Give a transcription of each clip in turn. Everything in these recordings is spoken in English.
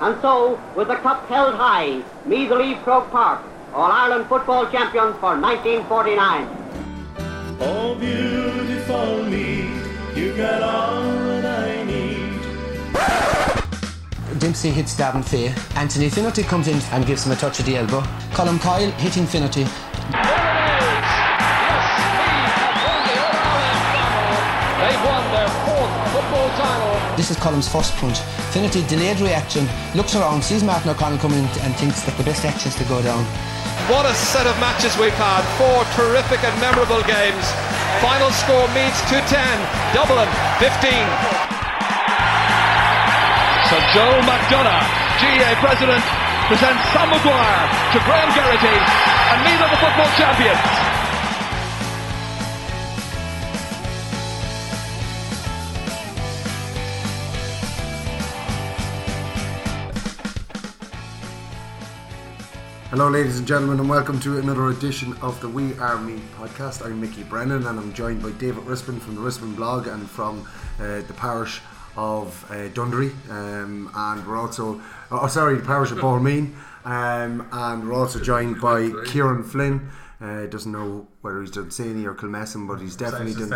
And so, with the cup held high, Meath leave Croke Park, All Ireland football champions for 1949. Oh, beautiful me, you got all that I need. Dempsey hits Davin Fay. Anthony Finnerty comes in and gives him a touch of the elbow. Colm Coyle hitting Finnerty. This is Colm's first punch. Finnerty, delayed reaction, looks around, sees Martin O'Connell coming in and thinks that the best action is to go down. What a set of matches we've had. Four terrific and memorable games. Final score Meath 210, Dublin 15. So Joe McDonagh, GAA president, presents Sam Maguire to Graham Geraghty and Meath are the football champions. Hello, ladies and gentlemen, and welcome to another edition of the We Are Me podcast. I'm Mickey Brennan, and I'm joined by David Rispin from the Rispin blog and from uh, the parish of uh, Dunderry. Um, and we're also, oh, sorry, the parish of Balmain. Um, and we're also joined by Kieran Flynn. Uh, doesn't know whether he's done Saney or Kilmessan, but he's definitely done.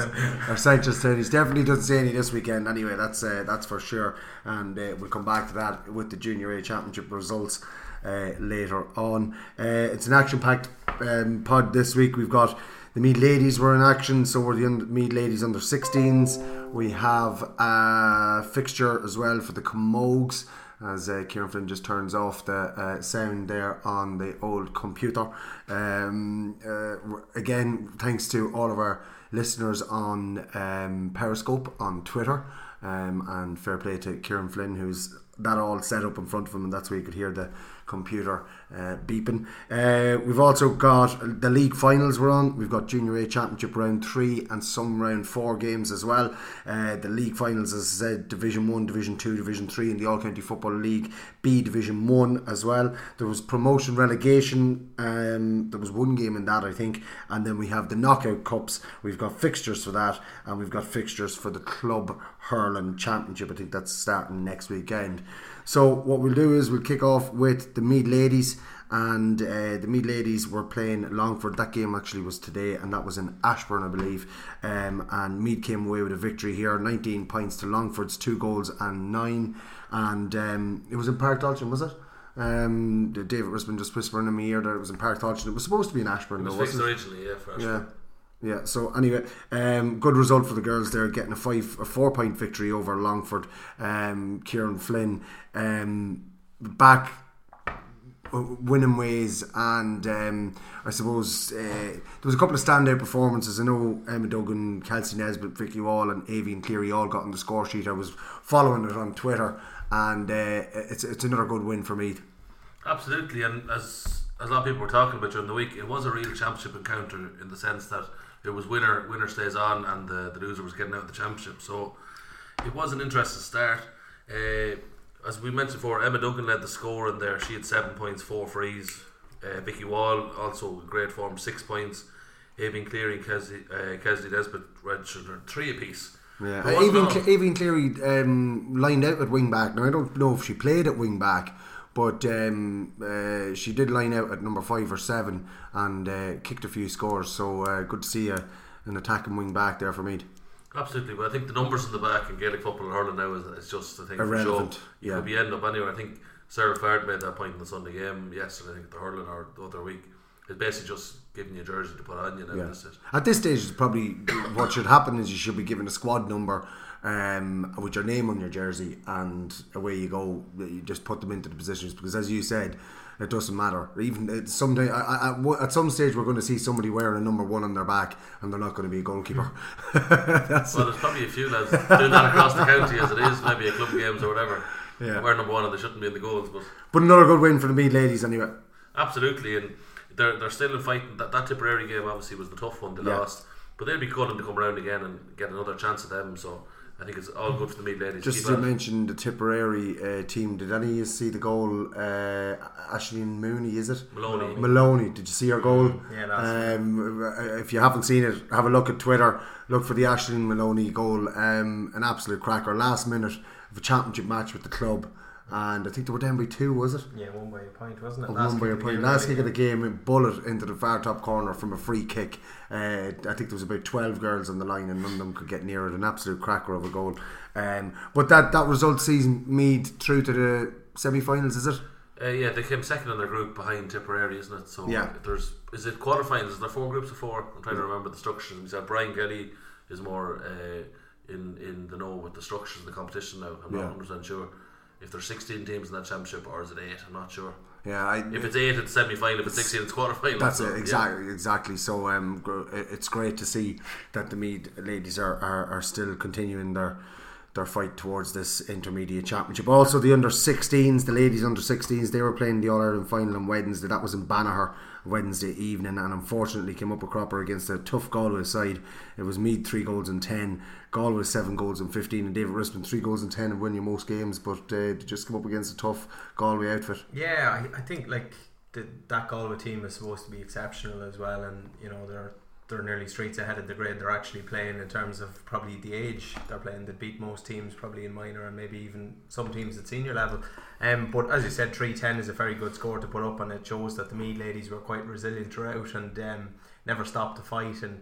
Or Sanchez. He's definitely done Saney this weekend. Anyway, that's uh, that's for sure. And uh, we'll come back to that with the Junior A Championship results uh, later on. Uh, it's an action-packed um, pod this week. We've got the Meath Ladies were in action, so we're the un- Meath Ladies under 16s. We have a fixture as well for the Camogues as uh, Kieran Flynn just turns off the uh, sound there on the old computer. Um, uh, again, thanks to all of our listeners on um, Periscope on Twitter. Um, and fair play to Kieran Flynn, who's that all set up in front of him, and that's where you could hear the computer uh, beeping. Uh, we've also got the league finals we're on. We've got Junior A Championship round three and some round four games as well. Uh, the league finals, as I said, Division One, Division Two, Division Three, in the All County Football League B Division One as well. There was promotion relegation. Um, there was one game in that I think, and then we have the knockout cups. We've got fixtures for that, and we've got fixtures for the club hurling championship. I think that's starting next weekend. So what we'll do is we'll kick off with the Meath ladies, and uh, the Meath ladies were playing Longford. That game actually was today, and that was in Ashbourne, I believe. Um, and Meath came away with a victory here, 19 points to Longford's two goals and nine, and um, it was in Páirc Tailteann, was it? Um, David Rispin just whispering in my ear that it was in Park. It was supposed to be in Ashbourne, It was though, fixed wasn't originally, yeah, for Yeah. Yeah, so anyway, um, good result for the girls there, getting a five, a four point victory over Longford. Um, Kieran Flynn um, back uh, winning ways, and um, I suppose uh, there was a couple of standout performances. I know Emma Duggan, Kelsey Nesbitt, Vicky Wall, and Aoibhín Cleary all got on the score sheet. I was following it on Twitter, and uh, it's it's another good win for me. Absolutely, and as as a lot of people were talking about during the week, it was a real championship encounter in the sense that it was winner winner stays on, and the, the loser was getting out of the championship. So it was an interesting start. Uh, as we mentioned before, Emma Duggan led the score in there. She had seven points, four frees. Uh, Vicky Wall also in great form, six points. Aoibhín Cleary and Kesley, uh, Kesley Nesbitt registered three apiece. Yeah, But wasn't Aoibhín. Cle- Aoibhín Cleary um, lined out at wing back. Now I don't know if she played at wing back, but um, uh, she did line out at number five or seven and uh, kicked a few scores. So uh, good to see a, an attacking wing back there for Meath. Absolutely, but I think the numbers in the back in Gaelic football and hurling now is, is just a thing Irrelevant, for show. yeah. Could be end up anywhere. I think Sarah Fard made that point in the Sunday game yesterday. I think the hurling or the other week. It's basically just giving you a jersey to put on you now. Yeah. At this stage, it's probably what should happen is you should be given a squad number um, with your name on your jersey, and away you go. You just put them into the positions because, as you said, it doesn't matter. Even someday, at some stage, we're going to see somebody wearing a number one on their back, and they're not going to be a goalkeeper. Well, there's probably a few lads doing that across the county as it is, maybe at club games or whatever. Yeah. We're number one and they shouldn't be in the goals, but but another good win for the Meath ladies, anyway. absolutely. And they're they're still in fighting. That that Tipperary game obviously was the tough one. They Yeah. lost, but they'll be calling to come around again and get another chance at them. So I think it's all good for the Meath ladies. Just Keep to mention the Tipperary uh, team, did any of you see the goal? Uh, Aishling Mooney, is it? Moloney. Moloney, did you see her goal? Yeah, last um, If you haven't seen it, have a look at Twitter. Look for the Aishling Moloney goal. Um, an absolute cracker. Last minute of a championship match with the club. and I think they were down by two, was it? Yeah, one by a point, wasn't it? Of Last one by a point. Last kick of the game, a bullet into the far top corner from a free kick. Uh, I think there was about twelve girls on the line, and none of them could get near it. An absolute cracker of a goal. Um, but that that result season Meath through to the semi-finals, is it? Uh, yeah, they came second in their group behind Tipperary, isn't it? So Yeah. there's is it quarterfinals? Is there four groups of four? I'm trying to remember the structures. We said Brian Kelly is more uh, in in the know with the structures of the competition now. I'm Yeah. not 100 percent sure if there's 16 teams in that championship or is it eight? I'm not sure. Yeah, I, If it's eight, it's semi final. If it's 16, it's quarter final. That's so, it, yeah. exactly, exactly. So um, it's great to see that the Meath ladies are, are, are still continuing their their fight towards this intermediate championship. Also, the under 16s, the ladies under 16s, they were playing the All Ireland final on Wednesday. That was in Banagher Wednesday evening, and unfortunately came up a cropper against a tough Galway side. It was Meath three goals and ten, Galway seven goals and fifteen, and David Rispin three goals and ten and winning most games, but uh, just come up against a tough Galway outfit. Yeah, I, I think like the, that Galway team is supposed to be exceptional as well, and you know they're they're nearly streets ahead of the grade they're actually playing in terms of probably the age they're playing. They beat most teams probably in minor and maybe even some teams at senior level. Um, but as you said, three ten is a very good score to put up, and it shows that the Meath ladies were quite resilient throughout and um, never stopped to fight. And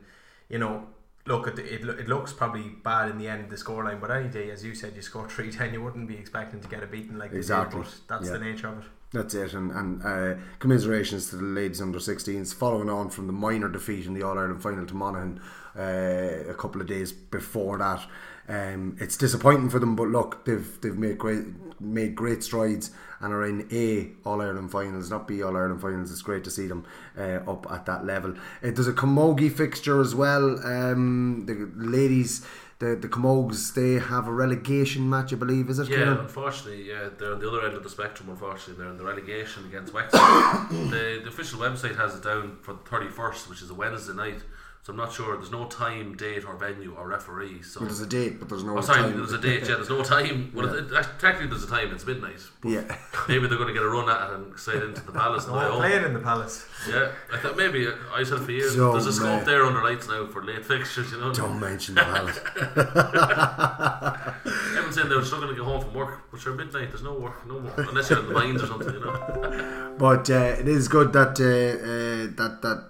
you know, look, it, it, it looks probably bad in the end of the scoreline, but any day, as you said, you score three ten, you wouldn't be expecting to get a beating like Exactly. did. That's Yeah. the nature of it. That's it, and, and uh, commiserations to the ladies under 16s, following on from the minor defeat in the All Ireland final to Monaghan uh, a couple of days before that. Um, it's disappointing for them, but look, they've they've made great made great strides and are in A All Ireland finals, not B All Ireland finals. It's great to see them uh, up at that level. Uh, there's a Camogie fixture as well. Um, the ladies, the the Camogues, they have a relegation match, I believe. Is it? Yeah, Kieran? unfortunately, yeah, they're on the other end of the spectrum. Unfortunately, they're in the relegation against Wexford. the, the official website has it down for the thirty first, which is a Wednesday night. So I'm not sure. There's no time, date, or venue or referee. So Well, there's a date, but there's no Oh, sorry, time. there's a date. Yeah, there's no time. Well, Yeah. it, it, technically, there's a time. It's midnight. Yeah. Maybe they're going to get a run at it and slide into the palace. on the way Oh, playing in the palace. Yeah, I thought maybe uh, I said for years. Don't there's a scope man. there under lights now for late fixtures. You know. Don't mention the palace. Everyone's saying they're struggling to get home from work, but sure, midnight. There's no work, no more, unless you're in the mines or something. You know. But uh, it is good that uh, uh, that that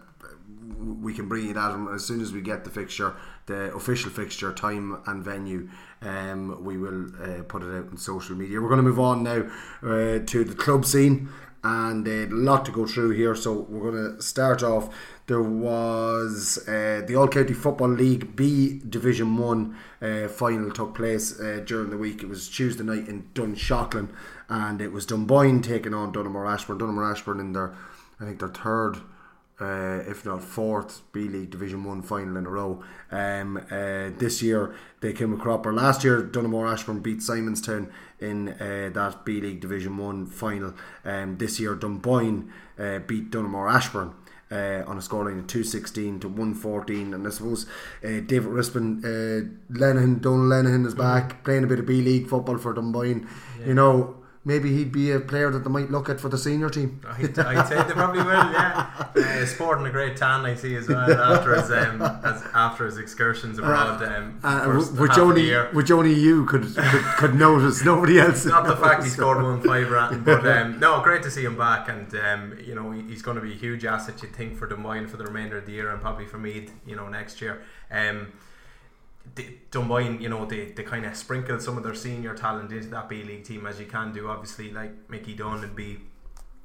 we can bring you that as soon as we get the fixture, the official fixture, time and venue. Um, we will uh, put it out on social media. We're going to move on now uh, to the club scene, and uh, a lot to go through here. So we're going to start off. There was uh, the All County Football League B Division One uh, final took place uh, during the week. It was Tuesday night in Dunshaughlin, and it was Dunboyne taking on Donaghmore Ashbourne. Donaghmore Ashbourne in their, I think their third, uh, if not fourth, B League Division One final in a row. Um, uh, this year they came a cropper. Last year Donaghmore Ashbourne beat Simonstown in uh, that B League Division One final. Um, this year Dunboyne uh, beat Donaghmore Ashbourne uh, on a scoreline of 216 to 114 and I suppose uh, David Rispin uh, Lenihan Donal Lenihan is back playing a bit of B League football for Dunboyne you know maybe he'd be a player that they might look at for the senior team I'd, I'd say they probably will, yeah. Uh, sporting a great tan, I see as well after his um, as, after his excursions abroad. Um, uh, which half of the only which only you could could, could notice nobody else Not the fact he scored one five ratting, but um, no, great to see him back, and um, you know he's going to be a huge asset. You think for Dunboyne for the remainder of the year, and probably for Meath, you know, next year. Um, the- Dunboyne, you know, they, they kind of sprinkle some of their senior talent into that B League team as you can do. Obviously, like Mickey Dunn and be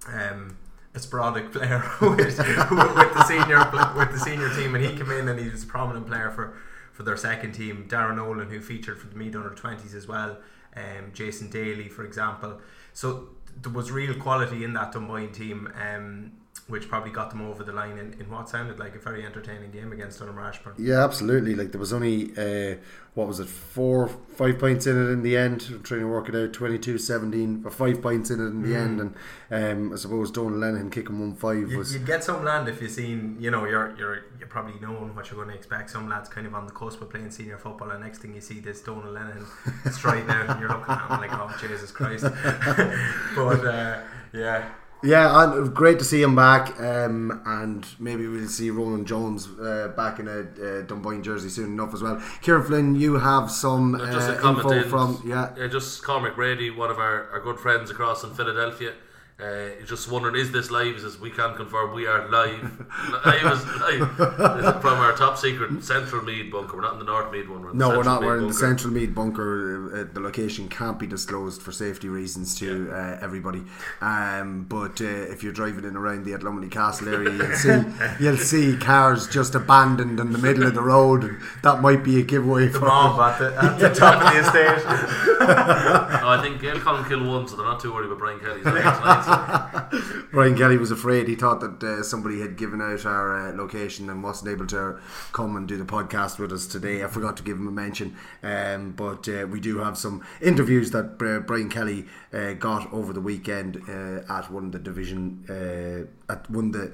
um, a sporadic player with, with the senior with the senior team, and he came in and he was a prominent player for, for their second team. Darren Nolan, who featured for the mid under twenties as well. Um, Jason Daly, for example. So there was real quality in that Dunboyne team. Um, which probably got them over the line in, in what sounded like a very entertaining game against Donaghmore Ashbourne. Yeah, absolutely. Like there was only uh, what was it, four, five points in it in the end. I'm trying to work it out. 22-17, or five points in it in the Mm. end, and um, I suppose Donal Lenihan kicking one five You, was you'd get some land if you've seen, you know, you're you're you're probably knowing what you're going to expect. Some lads kind of on the cusp of playing senior football, and next thing you see this Donal Lenihan stride out, and you're looking at him like, oh Jesus Christ! but uh, yeah, Yeah, and great to see him back, um, and maybe we'll see Roland Jones uh, back in a uh, Dunboyne jersey soon enough as well. Kieran Flynn, you have some uh, just a info in, from yeah. yeah, just Cormac Brady, one of our, our good friends across in Philadelphia. Uh, just wondering, is this live? He says, we can confirm we are live. I was live This is from our top secret central Meath bunker. We're not in the North Meath one. We're No, we're not. Meath We're in the. Central Meath bunker. Uh, the location can't be disclosed for safety reasons to uh, everybody. Um, but uh, if you're driving in around the Athlumney Castle area, you'll see you'll see cars just abandoned in the middle of the road. That might be a giveaway The for mob at the, at the top of the estate. No, I think Gail Collin killed one, so they're not too worried about Brian Kelly's tonight. Brian Kelly was afraid. He thought that uh, somebody had given out our uh, location and wasn't able to come and do the podcast with us today. I forgot to give him a mention, um, but uh, we do have some interviews that Brian Kelly uh, got over the weekend uh, at one of the division uh, at one of the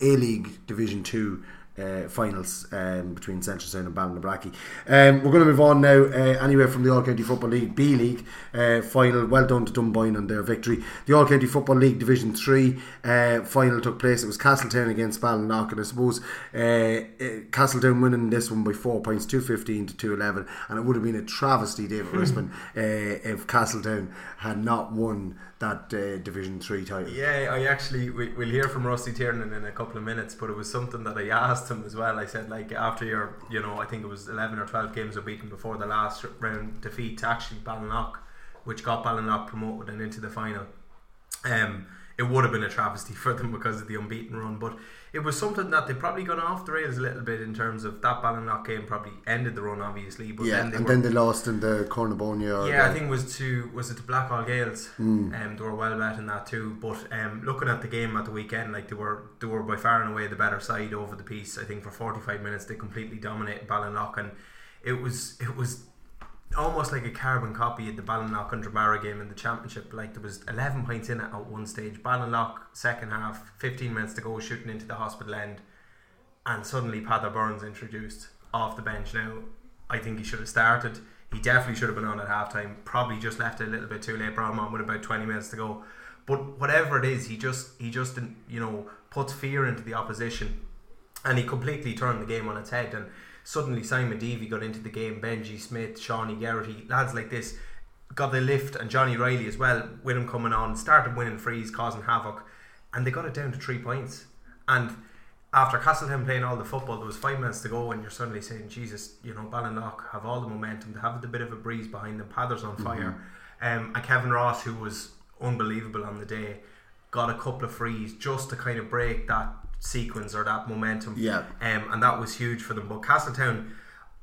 A League Division Two. Uh, finals um, between Seneschalstown and Ballinabrackey. Um, we're going to move on now. Uh, anyway, from the All County Football League B League uh, final. Well done to Dunboyne on their victory. The All County Football League Division Three uh, final took place. It was Castletown against Ballinlough, and I suppose uh, Castletown winning this one by four points, two fifteen to two eleven, and it would have been a travesty, David Rispin, uh, if Castletown had not won that uh, Division Three title. Yeah, I actually we, we'll hear from Rusty Tiernan in a couple of minutes, but it was something that I asked him as well. I said like after your you know I think it was eleven or twelve games of beaten before the last round defeat to actually Ballinlough, which got Ballinlough promoted and into the final. Um, it would have been a travesty for them because of the unbeaten run, but it was something that they probably gone off the rails a little bit in terms of that Ballinlough game. Probably ended the run, obviously, but Yeah, then they and were, then they lost in the Cornabonia. Or yeah, I think was to was it to Blackhall Gaels. Um, they were well bet in that too. But um, looking at the game at the weekend, like they were they were by far and away the better side over the piece. I think for forty five minutes they completely dominated Ballinlough, and it was it was almost like a carbon copy of the Ballinlough and Dromara game in the championship. Like there was eleven points in it at one stage. Ballinlough second half, fifteen minutes to go, shooting into the hospital end and suddenly Padder Burns introduced off the bench. Now, I think he should have started. He definitely should have been on at halftime. Probably just left it a little bit too late. Him on with about twenty minutes to go. But whatever it is, he just he just you know puts fear into the opposition, and he completely turned the game on its head. And suddenly Simon Deavy got into the game. Benji Smith, Shawnee Garrity, lads like this got the lift, and Johnny Riley as well with him coming on started winning frees, causing havoc, and they got it down to three points. And after Castletown playing all the football, there was five minutes to go, and you're suddenly saying, Jesus, you know, Ballinlough have all the momentum, they have a bit of a breeze behind them, Padders on fire. Um, and Kevin Ross, who was unbelievable on the day, got a couple of frees just to kind of break that sequence or that momentum. Yeah. Um, and that was huge for them. But Castletown,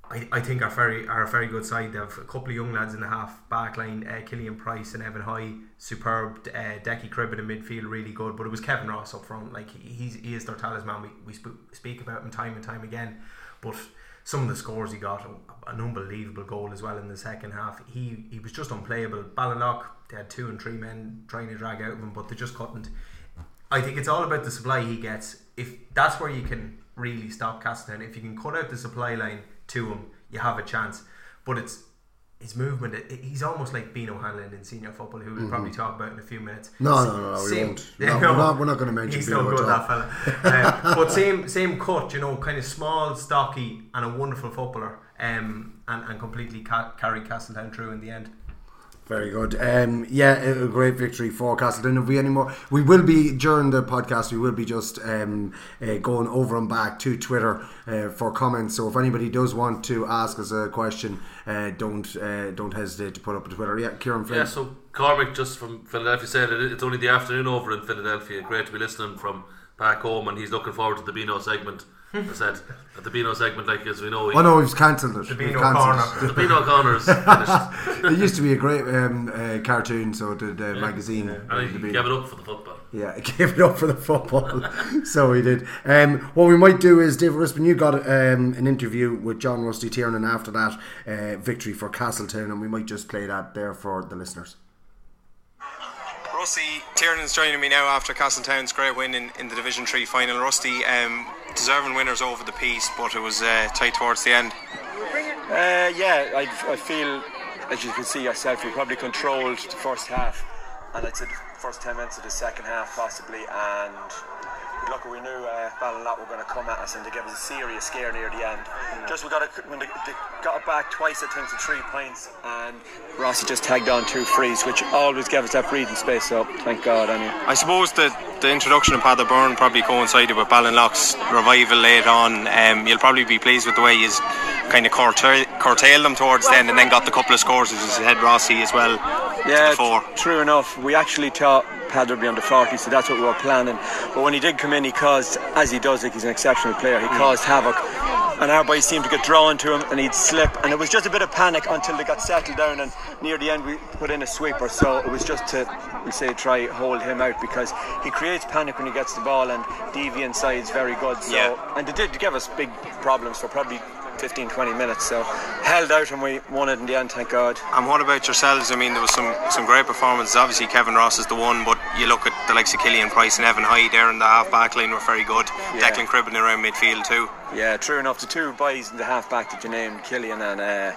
I, I think are very are a very good side. They have a couple of young lads in the half back line, uh, Killian Price and Evan High, superb. Uh, Decky Cribbin in midfield, really good. But it was Kevin Ross up front. Like he, he's, he is their talisman. We, we sp- speak about him time and time again. But some of the scores he got, an unbelievable goal as well in the second half. He he was just unplayable. Ballinlough, they had two and three men trying to drag out of him, but they just couldn't. I think it's all about the supply he gets. If that's where you can really stop Castletown, if you can cut out the supply line to him, you have a chance. But it's his movement. It, he's almost like Bino Hanlon in senior football, who we'll probably talk about in a few minutes. Mm-hmm. No, no, no, no, we same- won't. No, we're not- we're not gonna mention He's Bino no good, that fella. Um, but same same cut, you know, kind of small, stocky, and a wonderful footballer. Um, and, and completely ca- carried Castletown through in the end. Very good. Um, yeah, a great victory for Castletown. If we any more, we will be during the podcast. We will be just um, uh, going over and back to Twitter uh, for comments. So if anybody does want to ask us a question, uh, don't uh, don't hesitate to put up a Twitter. Yeah, Kieran Flynn. Yeah, so Cormac just from Philadelphia said it, it's only the afternoon over in Philadelphia. Great to be listening from back home, and he's looking forward to the Beano segment. I said at the Beano segment, like as we know, Oh no, we've cancelled it. The Beano Corner. the Beano Connors finished, it. it used to be a great um, uh, cartoon, so the, the magazine. uh, and the he gave it up for the football. Yeah, gave it up for the football. so he did. Um, what we might do is, David Rispin, you got um, an interview with John Rusty Tiernan after that uh, victory for Castletown, and we might just play that there for the listeners. Rusty Tiernan's joining me now after Castletown's great win in, in the Division 3 final. Rusty, um, deserving winners over the piece, but it was uh, tight towards the end. Uh, yeah, I, I feel, as you can see yourself, we probably controlled the first half and I'd say the first 10 minutes of the second half possibly and look we knew uh, Ballinlough were going to come at us and they gave us a serious scare near the end just we got it when they, they got it back twice I think to three points and Rossi just tagged on two frees which always gave us that breathing space so thank God anyway I suppose the, the introduction of Padder Byrne probably coincided with Ballinlough's revival late on. Um, you'll probably be pleased with the way he's kind of curtail, curtailed them towards the end and then got the couple of scores, as you said, Rossi as well. Yeah, t- true enough. We actually thought Padder be under 40, so that's what we were planning. But when he did come in, he caused, as he does, like he's an exceptional player, he hmm. caused havoc. And our boys seemed to get drawn to him and he'd slip. And it was just a bit of panic until they got settled down. And near the end, we put in a sweeper. So it was just to, we say, try hold him out because he creates panic when he gets the ball and deviant side's very good. So, Yeah. And they did give us big problems for probably 15, 20 minutes. So held out and we won it in the end, thank God. And what about yourselves? I mean, there was some, some great performances. Obviously, Kevin Ross is the one, but you look at the likes of Killian Price and Evan Hyde there in the half back line were very good. Yeah. Declan Cribben around midfield too. Yeah, true enough. The two boys in the half back that you named, Killian and uh,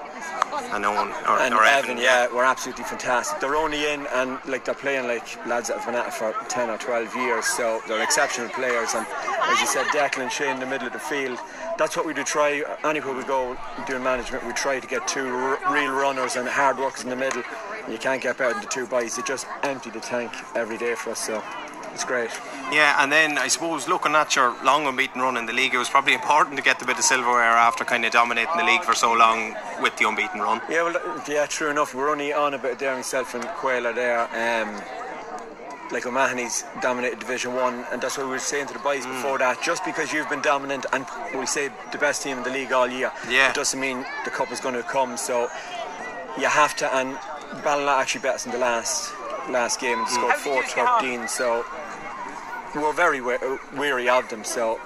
And Owen, or, and or Evan, yeah, were absolutely fantastic. They're only in and like they're playing like lads that have been at it for ten or twelve years, so they're exceptional players. And as you said, Declan Shane in the middle of the field. That's what we do try. Anywhere we go doing management, we try to get two r- real runners and hard workers in the middle. And you can't get better than the two boys. They just empty the tank every day for us, so it's great. Yeah, and then I suppose looking at your long unbeaten run in the league, it was probably important to get the bit of silverware after kind of dominating the league for so long with the unbeaten run. Yeah, well, yeah, true enough. We're only on a bit there myself and Quayler there. Um, like O'Mahony's dominated Division One, and that's what we were saying to the boys Mm. before that. Just because you've been dominant and we say the best team in the league all year, Yeah. it doesn't mean the cup is going to come. So you have to. And Ballinlough actually bet us in the last last game and Mm. scored four thirteen. So we're very we- weary of them. So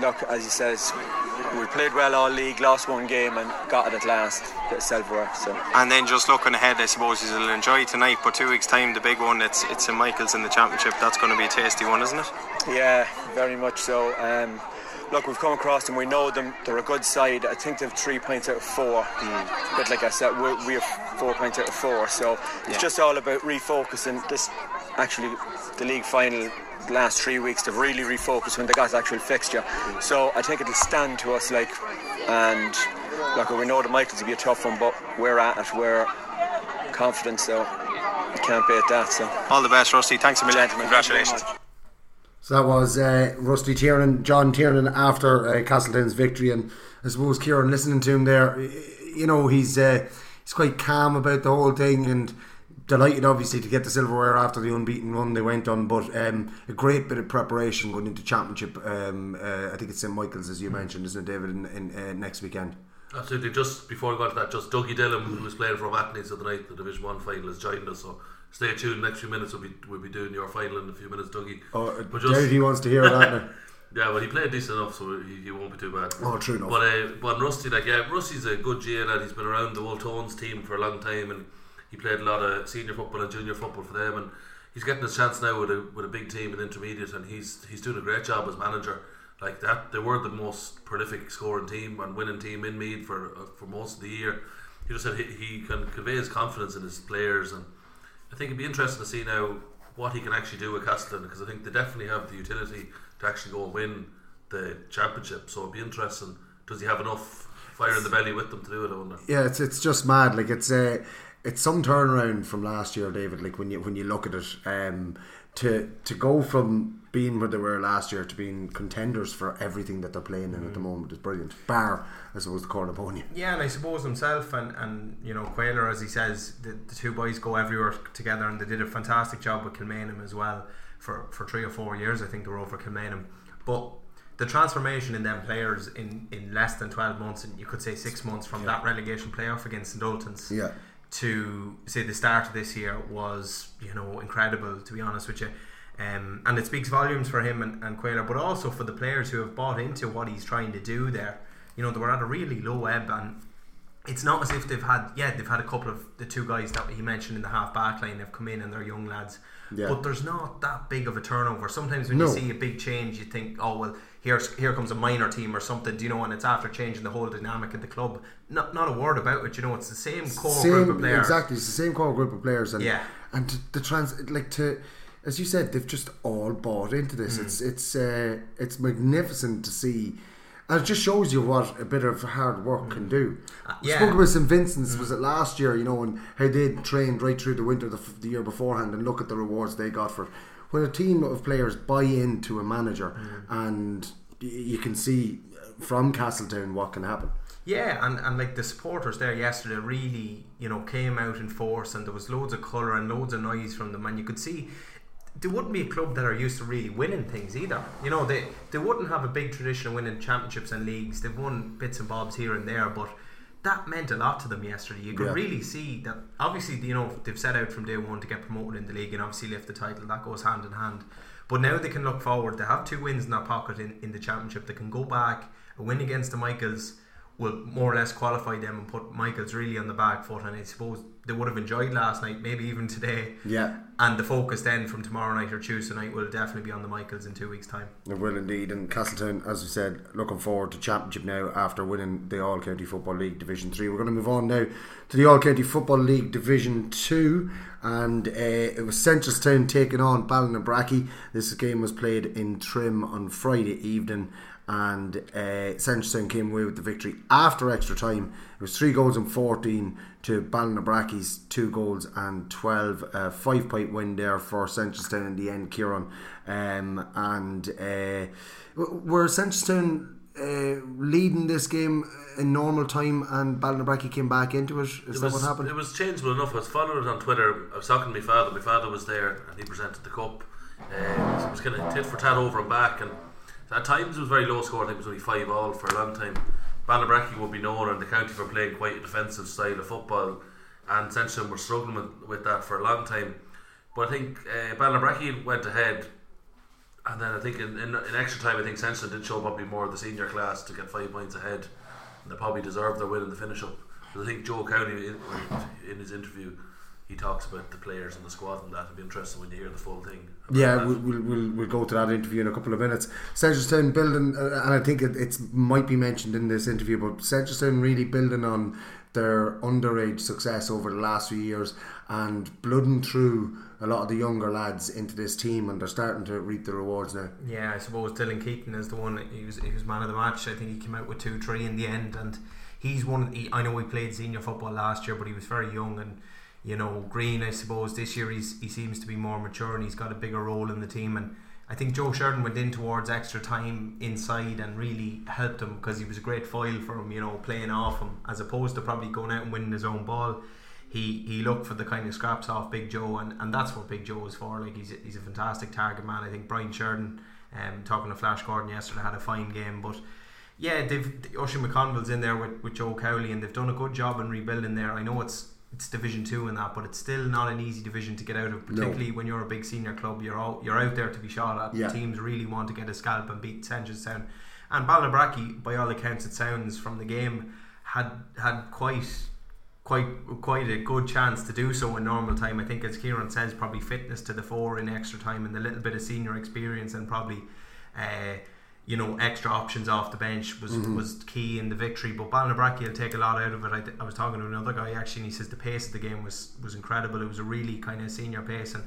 look, as he says, we played well all league, lost one game, and got it at last. Bit of silverware. So. And then just looking ahead, I suppose you'll enjoy tonight, but two weeks' time, the big one, it's it's St Michael's in the championship. That's going to be a tasty one, isn't it? Yeah, very much so. Um, look, we've come across them. We know them. They're a good side. I think they've three points out of four. But like I said, we we have four points out of four. So it's Yeah. just all about refocusing. This actually, the league final. The last three weeks, they've really refocused when they got actual fixture. So I think it'll stand to us. Like, and look, we know the Michaels will be a tough one, but we're at it. We're confident, so you can't beat that. So All the best, Rusty. Thanks a million. Gentlemen, thank you very Congratulations. So that was uh, Rusty Tiernan, John Tiernan after uh, Castletown's victory, and I suppose Kieran listening to him there, you know he's uh, he's quite calm about the whole thing and delighted obviously to get the silverware after the unbeaten run they went on, but um, a great bit of preparation going into championship. Um, uh, I think it's St Michael's as you mentioned, isn't it, David? In, in uh, next weekend. Absolutely. Just before we got to that, just Dougie Dillon, who was playing for O'Mahony's the other night, the Division One final, has joined us. So stay tuned. Next few minutes we'll be we'll be doing your final in a few minutes, Dougie. Oh, But doubt he wants to hear that now. yeah, well, he played decent enough, so he, he won't be too bad. Oh, true enough. But uh, but Rusty, like yeah, Rusty's a good GAA lad. He's been around the Old Tones team for a long time, and he played a lot of senior football and junior football for them, and he's getting his chance now with a with a big team in intermediate, and he's he's doing a great job as manager. Like that, they were the most prolific scoring team and winning team in Meath for uh, for most of the year. He just said he, he can convey his confidence in his players, and I think it'd be interesting to see now what he can actually do with Castletown because I think they definitely have the utility to actually go and win the championship. So it'd be interesting. Does he have enough fire in the belly with them to do it? I wonder. Yeah, it's it's just mad. Like it's a it's some turnaround from last year, David. Like when you when you look at it, um, to to go from being where they were last year to being contenders for everything that they're playing in at the moment is brilliant. Bar, I suppose, the Cornabonia. Yeah, and I suppose himself and, and you know Quayler, as he says, the, the two boys go everywhere together, and they did a fantastic job with Kilmainham as well for, for three or four years. I think they were over Kilmainham, but the transformation in them players in, in less than twelve months, and you could say six months from that relegation playoff against St Ultans, Yeah. To say the start of this year was you know incredible to be honest with you. Um, and it speaks volumes for him and, and Quayler, but also for the players who have bought into what he's trying to do there. You know, they were at a really low ebb, and it's not as if they've had yeah they've had a couple of the two guys that he mentioned in the half back line have come in and they're young lads Yeah. but there's not that big of a turnover sometimes when No. you see a big change you think oh well here's here comes a minor team or something do you know and it's after changing the whole dynamic of the club not not a word about it you know it's the same core group of players Exactly, it's the same core group of players, and Yeah. and to, the trans like to, as you said, they've just all bought into this. Mm. It's it's uh, it's magnificent to see. And it just shows you what a bit of hard work can do. Uh, yeah. spoke about St Vincent's, was it last year, you know, and how they trained right through the winter the, the year beforehand and look at the rewards they got for it. When a team of players buy into a manager and you can see from Castletown what can happen. Yeah, and, and like the supporters there yesterday really, you know, came out in force and there was loads of colour and loads of noise from them and you could see there wouldn't be a club that are used to really winning things either. You know, they they wouldn't have a big tradition of winning championships and leagues. They've won bits and bobs here and there, but that meant a lot to them yesterday. You could Yeah. really see that obviously, you know, they've set out from day one to get promoted in the league and obviously lift the title. That goes hand in hand. But now they can look forward. They have two wins in their pocket in, in the championship. They can go back. A win against the Michaels will more or less qualify them and put Michaels really on the back foot. And I suppose they would have enjoyed last night, maybe even today. Yeah. And the focus then from tomorrow night or Tuesday night will definitely be on the Michaels in two weeks' time. It will indeed. And Castletown, as we said, looking forward to Championship now after winning the All County Football League Division 3. We're going to move on now to the All County Football League Division 2. And uh, it was Seneschalstown taking on Ballinabrackey. This game was played in Trim on Friday evening. And uh, Seneschalstown came away with the victory after extra time. It was 3 goals and 14 to Ballinabrackey's 2 goals and 12. Uh, 5 point win there for Seneschalstown in the end, Kieran. Um, and uh, were Seneschalstown uh, leading this game in normal time and Ballinabracky came back into it? Is it that was, what happened? It was changeable enough. I was following it on Twitter. I was talking to my father. My father was there and he presented the cup. Uh, it was kind of tit for tat over and back. And at times it was very low score. I think it was only 5 all for a long time. Ballinabrackey would be known in the county for playing quite a defensive style of football. And Seneschalstown were struggling with, with that for a long time. But I think uh, went ahead. And then I think in, in, in extra time, I think Seneschalstown did show probably more of the senior class to get five points ahead. And they probably deserved their win in the finish up. But I think Joe County, in, in his interview, he talks about the players and the squad and that. It'd be interesting when you hear the full thing. Yeah, we'll, we'll, we'll, we'll go to that interview in a couple of minutes. Seneschalstown building, uh, and I think it it's, might be mentioned in this interview, but Seneschalstown really building on their underage success over the last few years and blooding through a lot of the younger lads into this team, and they're starting to reap the rewards now. Yeah, I suppose Dylan Keaton is the one. He was he was man of the match. I think he came out with two, three in the end, and he's one. He, I know he played senior football last year, but he was very young and. You know, Green. I suppose this year he's he seems to be more mature and he's got a bigger role in the team. And I think Joe Sheridan went in towards extra time inside and really helped him because he was a great foil for him. You know, playing off him as opposed to probably going out and winning his own ball. He he looked for the kind of scraps off Big Joe, and, and that's what Big Joe is for. Like he's a, he's a fantastic target man. I think Brian Sheridan, um, talking to Flash Gordon yesterday, had a fine game, but. Yeah, they've Oisín McConville's in there with, with Joe Cowley, and they've done a good job in rebuilding there. I know it's it's Division Two and that, but it's still not an easy division to get out of. Particularly when you're a big senior club, you're out you're out there to be shot at. Yeah. Teams really want to get a scalp and beat Seneschalstown. And Ballinabrackey, by all accounts, it sounds from the game, had had quite quite quite a good chance to do so in normal time. I think, as Kieran says, probably fitness to the fore in extra time and a little bit of senior experience and probably. Uh, you know, extra options off the bench was, Mhm. was key in the victory. But Ballinabrackey will take a lot out of it. I, I was talking to another guy actually, and he says the pace of the game was was incredible. It was a really kind of senior pace, and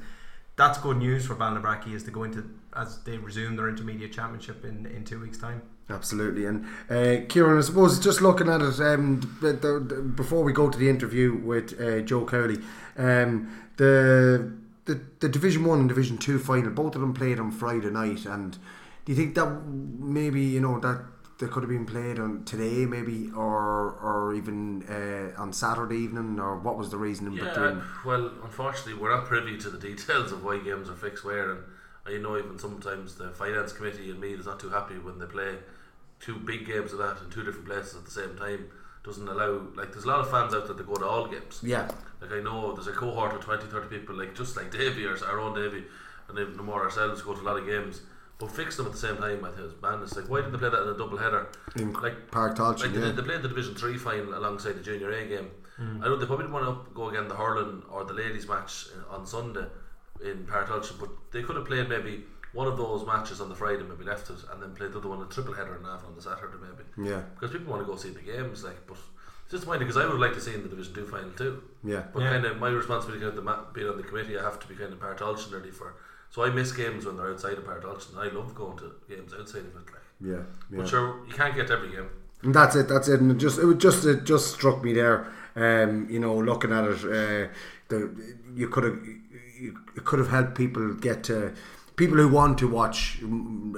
that's good news for Ballinabrackey as they go into as they resume their intermediate championship in in two weeks' time. Absolutely, and uh, Kieran, I suppose just looking at it, um, the, the, the, before we go to the interview with uh, Joe Cowley, um, the, the the Division One and Division Two final, both of them played on Friday night, and do you think that maybe you know that they could have been played on today, maybe, or or even uh, on Saturday evening, or what was the reason in Yeah, between? well, unfortunately, we're not privy to the details of why games are fixed where, and I know even sometimes the finance committee and me is not too happy when they play two big games of that in two different places at the same time. Doesn't allow like there's a lot of fans out there that go to all games. Yeah. Like I know there's a cohort of 20, 30 people, like just like Davy or our own Davy, and even more ourselves go to a lot of games. But fix them at the same time. I think it's madness. Like why didn't they play that in a double header? In like Páirc Tailteann, like they, yeah. they played the Division Three final alongside the Junior A game. Mm. I know they probably didn't want to go again the hurling or the ladies match on Sunday in Páirc Tailteann, but they could have played maybe one of those matches on the Friday, maybe left it, and then played the other one a triple header and half on the Saturday, maybe. Yeah. Because people want to go see the games, like, but it's disappointing because I would like to see in the Division Two final too. Yeah. But Yeah. kind of my responsibility, kind of the ma- being on the committee, I have to be kind of Páirc Tailteann ready for. So I miss games when they're outside of Páirc Tailteann. I love going to games outside of it, like. Yeah, yeah. But sure, you can't get every game. And that's it. That's it. And it just it was just it just struck me there. Um, you know, looking at it, uh, the you could have you could have helped people get to people who want to watch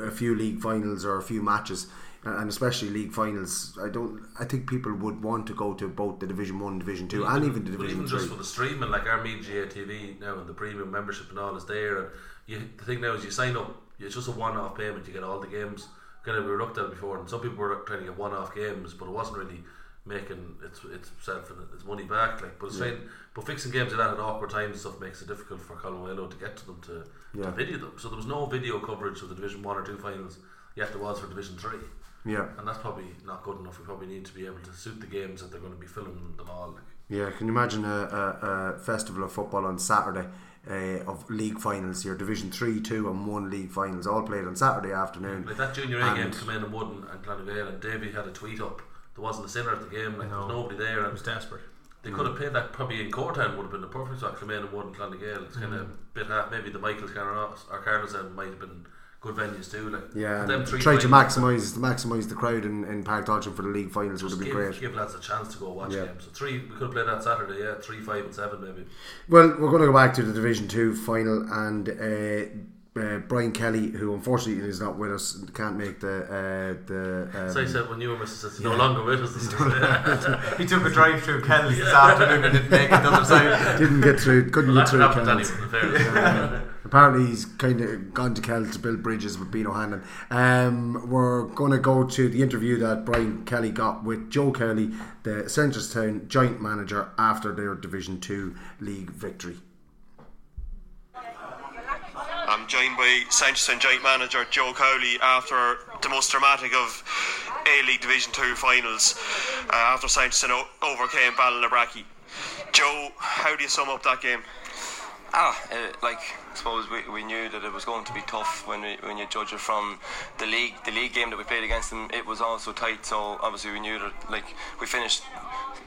a few league finals or a few matches. And especially league finals, I don't. I think people would want to go to both the Division One, Division Two, and even the Division even Three. just for the streaming, like our Media TV now and the premium membership and all is there. And you, the thing now is you sign up, it's just a one-off payment. You get all the games. Kind of we looked at before, and some people were trying to get one-off games, but it wasn't really making its itself and its money back. Like, but it's Yeah. but fixing games like that at awkward times and stuff makes it difficult for Colin to get to them to, Yeah. to video them. So there was no video coverage of the Division One or Two finals. Yet there was for Division Three. Yeah. and that's probably not good enough. We probably need to be able to suit the games that they're going to be filming them all. Like. Yeah, can you imagine a, a, a festival of football on Saturday uh, of league finals? here, Division Three, Two, and One league finals all played on Saturday afternoon. Like that junior A game And- came in and Wooden and Clonagale and Davy had a tweet up. There wasn't a sinner at the game, like there was nobody there. And It was desperate. They could have played that probably in Courtown would have been the perfect spot. Clemaine and Wood and Clonagale. It's kind of Mm. bit half. Maybe the Michael's Carnos or Carnos end might have been good venues too. Like Yeah, them and three try to maximise to maximise the crowd in, in Páirc Tailteann for the league finals would have been give, great. give lads a chance to go watch Yeah. games. So three, we could have played that Saturday. Yeah, three, five, and seven maybe. Well, we're going to go back to the Division Two final, and uh, uh, Brian Kelly, who unfortunately is not with us, can't make the uh, the. Um, so I said when you were Mrs. It's yeah. no longer with us. he took a drive through Kelly's this afternoon and didn't make it the other side. Didn't get through. Couldn't Well, get that through. happened Apparently, he's kind of gone to Kell to build bridges with Bino Hannon. Um, we're going to go to the interview that Brian Kelly got with Joe Kelly, the Seneschalstown joint manager, after their Division Two league victory. I'm joined by Seneschalstown joint manager Joe Cowley after the most dramatic of A League Division 2 finals uh, after o- overcame Ballinabrackey. Joe, how do you sum up that game? Ah, uh, like I suppose we, we knew that it was going to be tough when we, when you judge it from the league the league game that we played against them. It was also tight, so obviously we knew that like we finished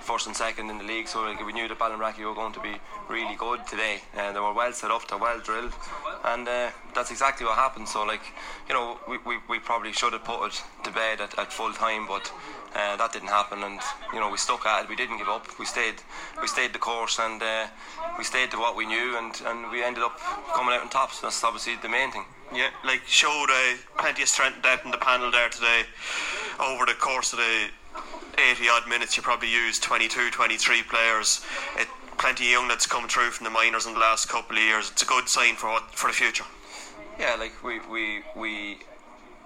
first and second in the league, so like, we knew that Ballinraki were going to be really good today. And they were well set up, they're well drilled, and uh, that's exactly what happened. So like you know we, we, we probably should have put it to bed at, at full time, but. Uh, that didn't happen, and you know we stuck at it. We didn't give up. We stayed, we stayed the course, and uh, we stayed to what we knew, and, and we ended up coming out on top. So that's obviously the main thing. Yeah, like showed uh, plenty of strength and depth in the panel there today. Over the course of the 80 odd minutes, you probably used 22, 23 players. It, plenty of young that's come through from the minors in the last couple of years. It's a good sign for what for the future. Yeah, like we we, we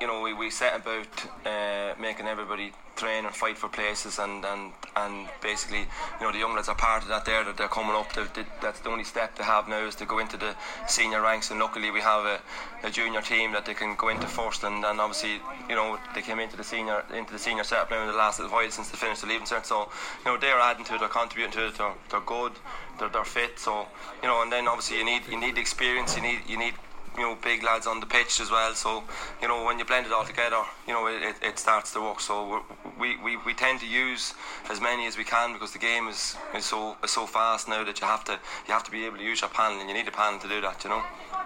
you know we, we set about uh, making everybody train and fight for places and, and and basically you know the young lads are part of that. There that they're coming up. They, that's the only step they have now is to go into the senior ranks. And luckily we have a, a junior team that they can go into first. And, and obviously you know they came into the senior into the senior setup now in the last little while since they finished the leaving cert. So you know they're adding to it. They're contributing to it. They're, they're good. They're, they're fit. So you know and then obviously you need you need the experience. You need you need you know big lads on the pitch as well so you know when you blend it all together you know it, it, starts to work so we, we, we tend to use as many as we can because the game is, is so is so fast now that you have to you have to be able to use your panel and you need a panel to do that you know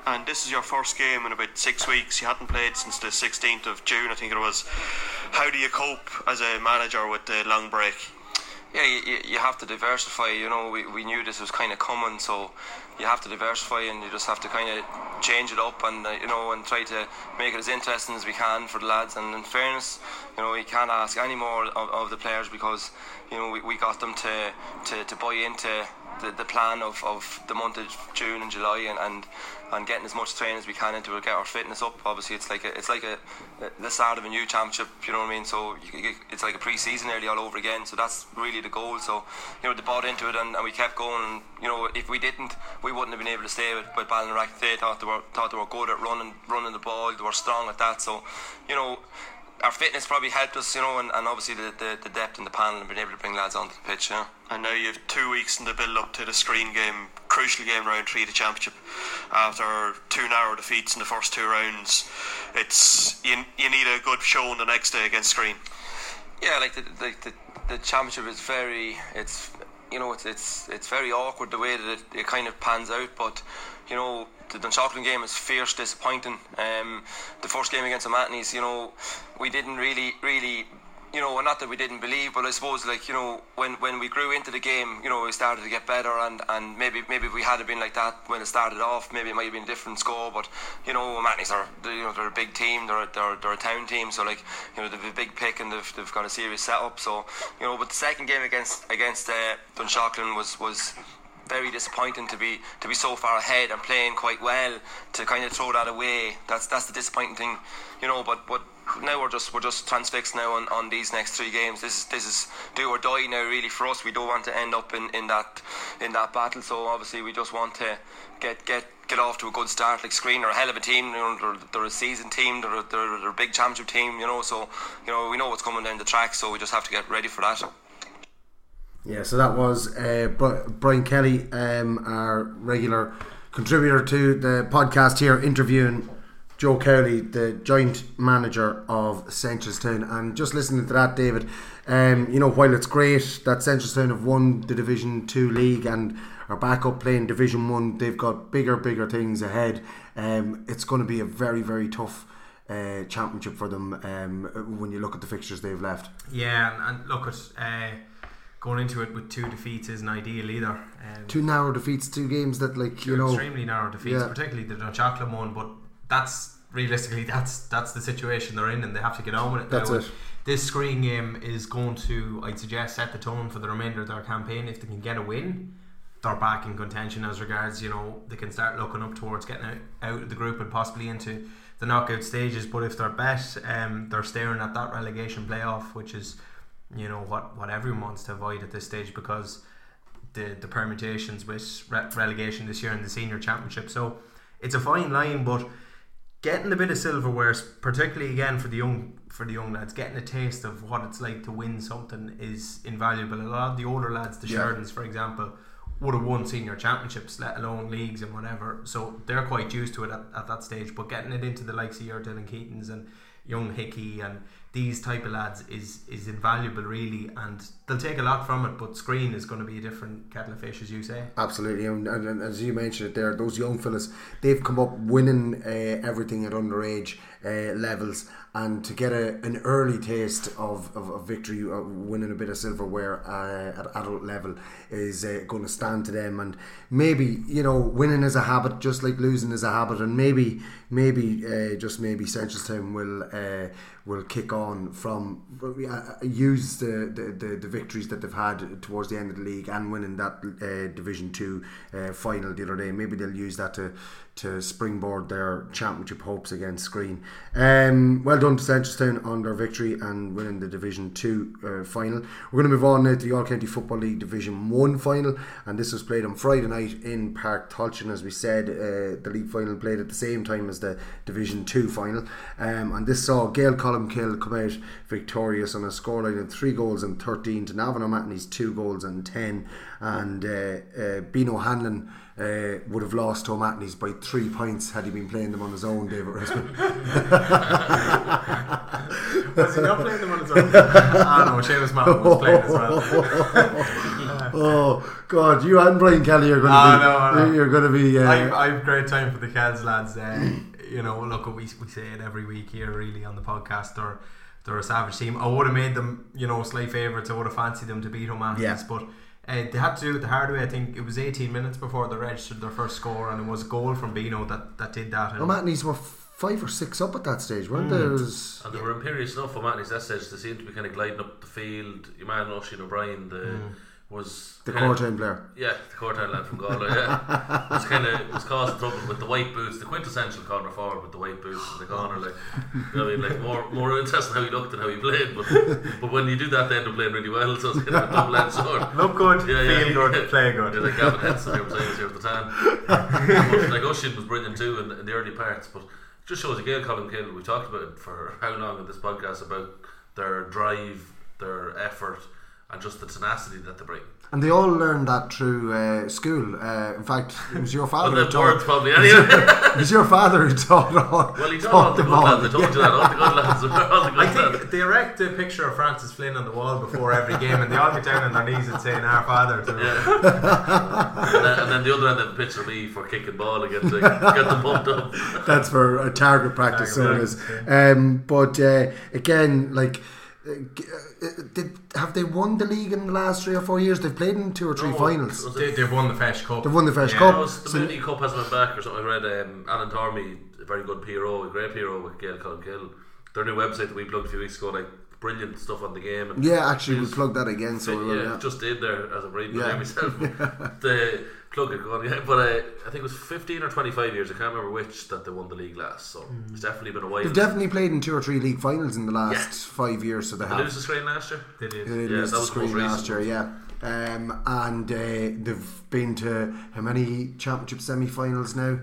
And this is your first game in about six weeks. You hadn't played since the 16th of June, I think it was. How do you cope as a manager with the long break? yeah, you, you- you have to diversify. You know, we, we knew this was kind of coming, so you have to diversify and you just have to kind of change it up and uh, you know and try to make it as interesting as we can for the lads. And in fairness, you know, we can't ask any more of, of the players because you know we, we got them to, to, to buy into the, the plan of, of the month of June and July and, and and getting as much training as we can into it, get our fitness up. Obviously, it's like a, it's like a, the start of a new championship. You know what I mean? So you, you, it's like a pre-season early all over again. So that's really the goal. So you know they bought into it and, and we kept going. And you know if we didn't, we wouldn't have been able to stay with, with Ballinarack. They thought they were thought they were good at running running the ball. They were strong at that. So you know our fitness probably helped us, you know, and, and obviously the, the, the depth in the panel and being able to bring lads onto the pitch, know. And now you have two weeks in the build up to the Skryne game, crucial game round three of the championship. After two narrow defeats in the first two rounds, it's you, you need a good showing the next day against Skryne. Yeah, like the the, the, the championship is very it's you know it's it's it's very awkward the way that it, it kind of pans out, but you know the Dunshaughlin game is fierce disappointing. Um, the first game against the Matneys, you know, we didn't really, really, you know, not that we didn't believe, but I suppose like you know, when, when we grew into the game, you know, we started to get better, and, and maybe maybe if we had been like that when it started off, maybe it might have been a different score. But you know, Matneys are you know they're a big team, they're they're, they're a town team, so like you know they've a big pick and they've, they've got a serious setup. So you know, but the second game against against uh, Dunshaughlin was was very disappointing to be to be so far ahead and playing quite well to kind of throw that away. That's that's the disappointing thing, you know. But but now we're just we're just transfixed now on, on these next three games. This is this is do or die now really for us. We don't want to end up in, in that in that battle. So obviously we just want to get get get off to a good start. Like Skryne are a hell of a team. You know, they're, they're a seasoned team. They're, they're, they're a big championship team. You know, so you know we know what's coming down the track. So we just have to get ready for that. Yeah, so that was uh, Brian Kelly, um, our regular contributor to the podcast here, interviewing Joe Cowley, the joint manager of Seneschalstown. And just listening to that, David, um, you know, while it's great that Seneschalstown have won the Division 2 league and are back up playing Division 1, they've got bigger, bigger things ahead. Um, it's going to be a very, very tough. Uh, championship for them um, when you look at the fixtures they've left. Yeah, and, and look at uh, going into it with two defeats isn't ideal either. Um, two narrow defeats, two games that like you know extremely narrow defeats, yeah. particularly the Dunshaughlin one. But that's realistically that's that's the situation they're in, and they have to get on with it. That's now. it. This Skryne game is going to, I'd suggest, set the tone for the remainder of their campaign. If they can get a win, they're back in contention as regards. You know, they can start looking up towards getting out, out of the group and possibly into the knockout stages. But if they're bet, um, they're staring at that relegation playoff, which is you know what what everyone wants to avoid at this stage because the the permutations with re- relegation this year in the senior championship. So it's a fine line, but getting a bit of silverware, particularly again for the young for the young lads, getting a taste of what it's like to win something is invaluable. A lot of the older lads, the yeah. Sherdons, for example, would have won senior championships, let alone leagues and whatever. So they're quite used to it at, at that stage. But getting it into the likes of your Dylan Keatons and young Hickey and these type of lads is is invaluable really and they'll take a lot from it but Skryne is going to be a different kettle of fish as you say absolutely and, and, and as you mentioned it there those young fellas they've come up winning uh, everything at underage uh, levels and to get a, an early taste of, of, of victory, uh, winning a bit of silverware uh, at adult level is uh, going to stand to them. And maybe you know, winning is a habit, just like losing is a habit. And maybe, maybe, just maybe Seneschalstown will will kick on from uh, uh, use the, the, the, the, victories that they've had towards the end of the league and winning that uh, Division Two uh, final the other day. Maybe they'll use that to to springboard their championship hopes against Skryne. Um, well done to Seneschalstown on their victory and winning the Division 2 uh, final. We're going to move on now to the All County Football League Division 1 final, and this was played on Friday night in Páirc Tailteann. As we said, uh, the league final played at the same time as the Division 2 final, um, and this saw Gaeil Colmcille come out victorious on a scoreline of 3 goals and 13 to Navan O'Mahony's 2 goals and 10, and uh, uh Beano Hanlon uh, would have lost to O'Mahony's by three points had he been playing them on his own, David Rispin. was he not playing them on his own? Ah, no, Seamus Martin was playing as well. oh God, you and Brian Kelly are going to ah, be. No, no. You're going to be. Uh, I, I have great time for the Kells lads. Uh, you know, look, we we say it every week here, really, on the podcast. They're they're a savage team. I would have made them, you know, slight favourites. I would have fancied them to beat O'Mahony's, yeah. but uh, they had to do it the hard way. I think it was 18 minutes before they registered their first score, and it was a goal from Beano that, that did that. O'Mahony's were five or six up at that stage, weren't mm. they? and they were imperious enough. O'Mahony's that stage they seemed to be kind of gliding up the field. Your man Oisin O'Brien, the mm. Was The kinda- Courtown player. Yeah, the Courtown lad from Galway. Yeah, was kind of was causing trouble with the white boots, the quintessential corner forward with the white boots in the corner. Like, you know, I mean, like more more interesting how he looked than how he played. But but when you do that, they end up playing really well. So it's kind of a double-edged sword. Look good, yeah, yeah, feel good, play good. Yeah, like Gavin Henson here was saying was here with the tan. but, like Oisin was brilliant too in, in the early parts, but it just shows again, Colmcille. We talked about it for how long in this podcast about their drive, their effort, and just the tenacity that they bring. And they all learned that through uh, school. Uh, in fact, it was your father. Well, who the words taught, probably, it was your- anyway. it was your father who taught all. Well, he taught all the them good lads. I told you that. All the good lads. All the good I lads. think they erect a picture of Francis Flynn on the wall before every game, and they all get down on their knees and saying "Our Father." To and, then, and then the other end of the pitch will be for kicking ball again to get them pumped up. That's for a target practice, so it Target is. practice, Um, but uh, again, like, g- did have they won the league in the last three or four years? They've played in two or three No, finals. They, they've won the Feis Cup. They've won the Feis Yeah. Cup. No, the So- Mooney Cup hasn't went back or something. I read um, Alan Tormey, a very good PRO, a great PRO with Gaeil Colmcille. Their new website that we plugged a few weeks ago, like brilliant stuff on the game. And Yeah, actually, we plugged that again. So we yeah, yeah. just did there as a reading Yeah. yeah. myself. the plug it going, yeah. But uh, I think it was 15 or 25 years. I can't remember which that they won the league last. So it's definitely been a while. They've definitely played in two or three league finals in the last Yeah. five years. So they Did have. they lose the Skryne last year? They did. They Yeah, lose that the was the Skryne last recent year, yeah. Um, and uh, they've been to how many championship semi-finals now?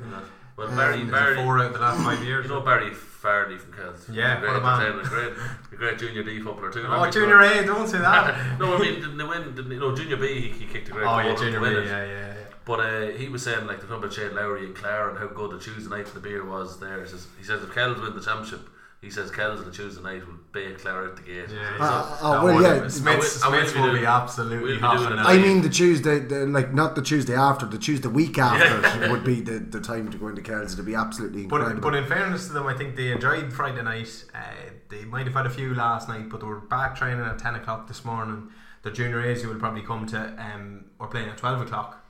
Well, Um, Barry, is Barry, four out of the last five years? You know Barry Fardy from Kells. Yeah, great what a man. entertainment, great, a great junior D footballer too. Oh, Junior A, don't say that. no, I mean, didn't they win? Didn't, you know, Junior B, he, he kicked a great Oh, goal yeah, Junior B, yeah, yeah, yeah. But uh, he was saying like the number of Shane Lowry and Clara and how good the Tuesday night for the beer was there. He says, he says if Kells win the championship, he says Kells on the Tuesday night will bait Clara out the gate. Yeah, So- Uh, oh, well, yeah. Smiths, I will- Smiths will will be be absolutely we'll be hot doing on it. that. I mean the Tuesday, the, like not the Tuesday after, the Tuesday week after Yeah. would be the, the time to go into Kells. It'd be absolutely But, incredible. but in fairness to them, I think they enjoyed Friday night. Uh, they might have had a few last night, but they were back training at 10 o'clock this morning. The junior A's who will probably come to, um, are playing at 12 o'clock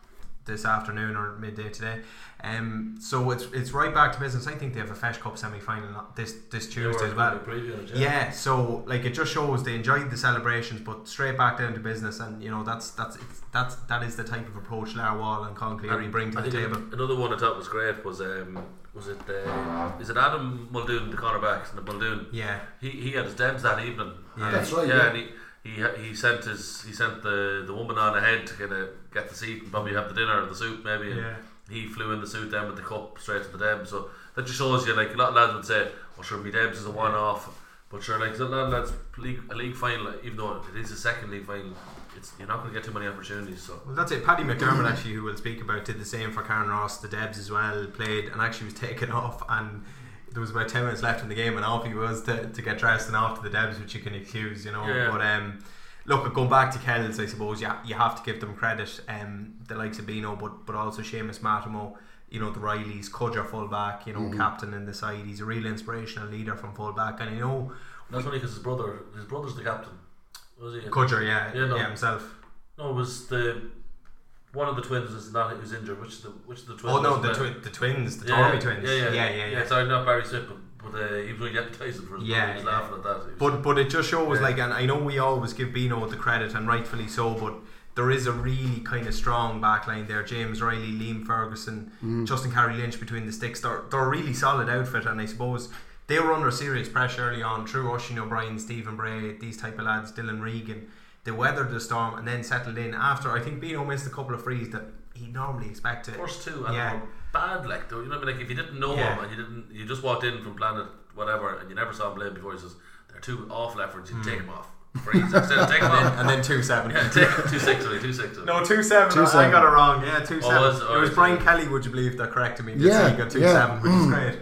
this afternoon or midday today. Um, so it's it's right back to business. I think they have a Feis Cup semi final this this Tuesday as well. previewing it, Yeah, so like it just shows they enjoyed the celebrations, but straight back down to business, and you know that's that's it's, that's that is the type of approach Larwall and Concleary bring to I the think table. Another one I thought was great was um, was it uh, is it Adam Muldoon the cornerback and the Muldoon? Yeah. he he had his debs that evening. Yeah. And That's he- right, Yeah, yeah. and he. He, he sent his he sent the, the woman on ahead to kind of get the seat and probably have the dinner or the soup maybe and Yeah. he flew in the suit then with the cup straight to the Debs so that just shows you like a lot of lads would say well sure me Debs is a one off but sure like a lot of lads league, a league final even though it is a second league final it's you're not going to get too many opportunities so Well, that's it. Paddy McDermott, actually, who we'll speak about, did the same for Carnaross. The Debs as well played and actually was taken off. And there was about 10 minutes left in the game, and off he was to, to get dressed and off to the Debs, which you can excuse, you know. Yeah. But um, look, going back to Kells, I suppose you, you have to give them credit. Um, the likes of Bino, but, but also Seamus Matimo. You know the Rileys, Cudger fullback, you know Mhm. captain in the side. He's a real inspirational leader from fullback, and you know that's only because his brother his brother's the captain was he Cudger, yeah, yeah, no. yeah, himself. no it was the one of the twins is not who's injured which of the which of the twins Oh no, the, twi- the twins, the Yeah, Tormey yeah, twins. Yeah, yeah, yeah, yeah. yeah. Sorry, not Barry Smith, but, but uh, he was really advertising for his Yeah, brother. He was yeah. laughing at that. He But but it just shows Yeah. like, and I know we always give Bino the credit, and rightfully so. But there is a really kind of strong backline there. James Riley, Liam Ferguson, Mm. Justin Carey Lynch between the sticks. They're they're a really solid outfit, and I suppose they were under serious pressure early on. True Oisin O'Brien, Stephen Bray, these type of lads, Dylan Regan. They weathered the storm and then settled in after. I think Bino missed a couple of frees that he normally expected. to. First two, and yeah. they were bad. Like though, you know, what I mean, like if you didn't know Yeah. him and you didn't, you just walked in from Planet whatever, and you never saw him play before. He says they're two awful efforts. You take him off. Freeze. Instead of take him Hmm. And then- off. and then two seven. Yeah, take, two six. Sorry, two six. No, two seven. Two I- I seven. got it wrong. Yeah, two Oh, seven. was- it oh, was Brian? Kelly, would you believe, that corrected me. Yeah, he got two yeah. seven, which is Mm. great.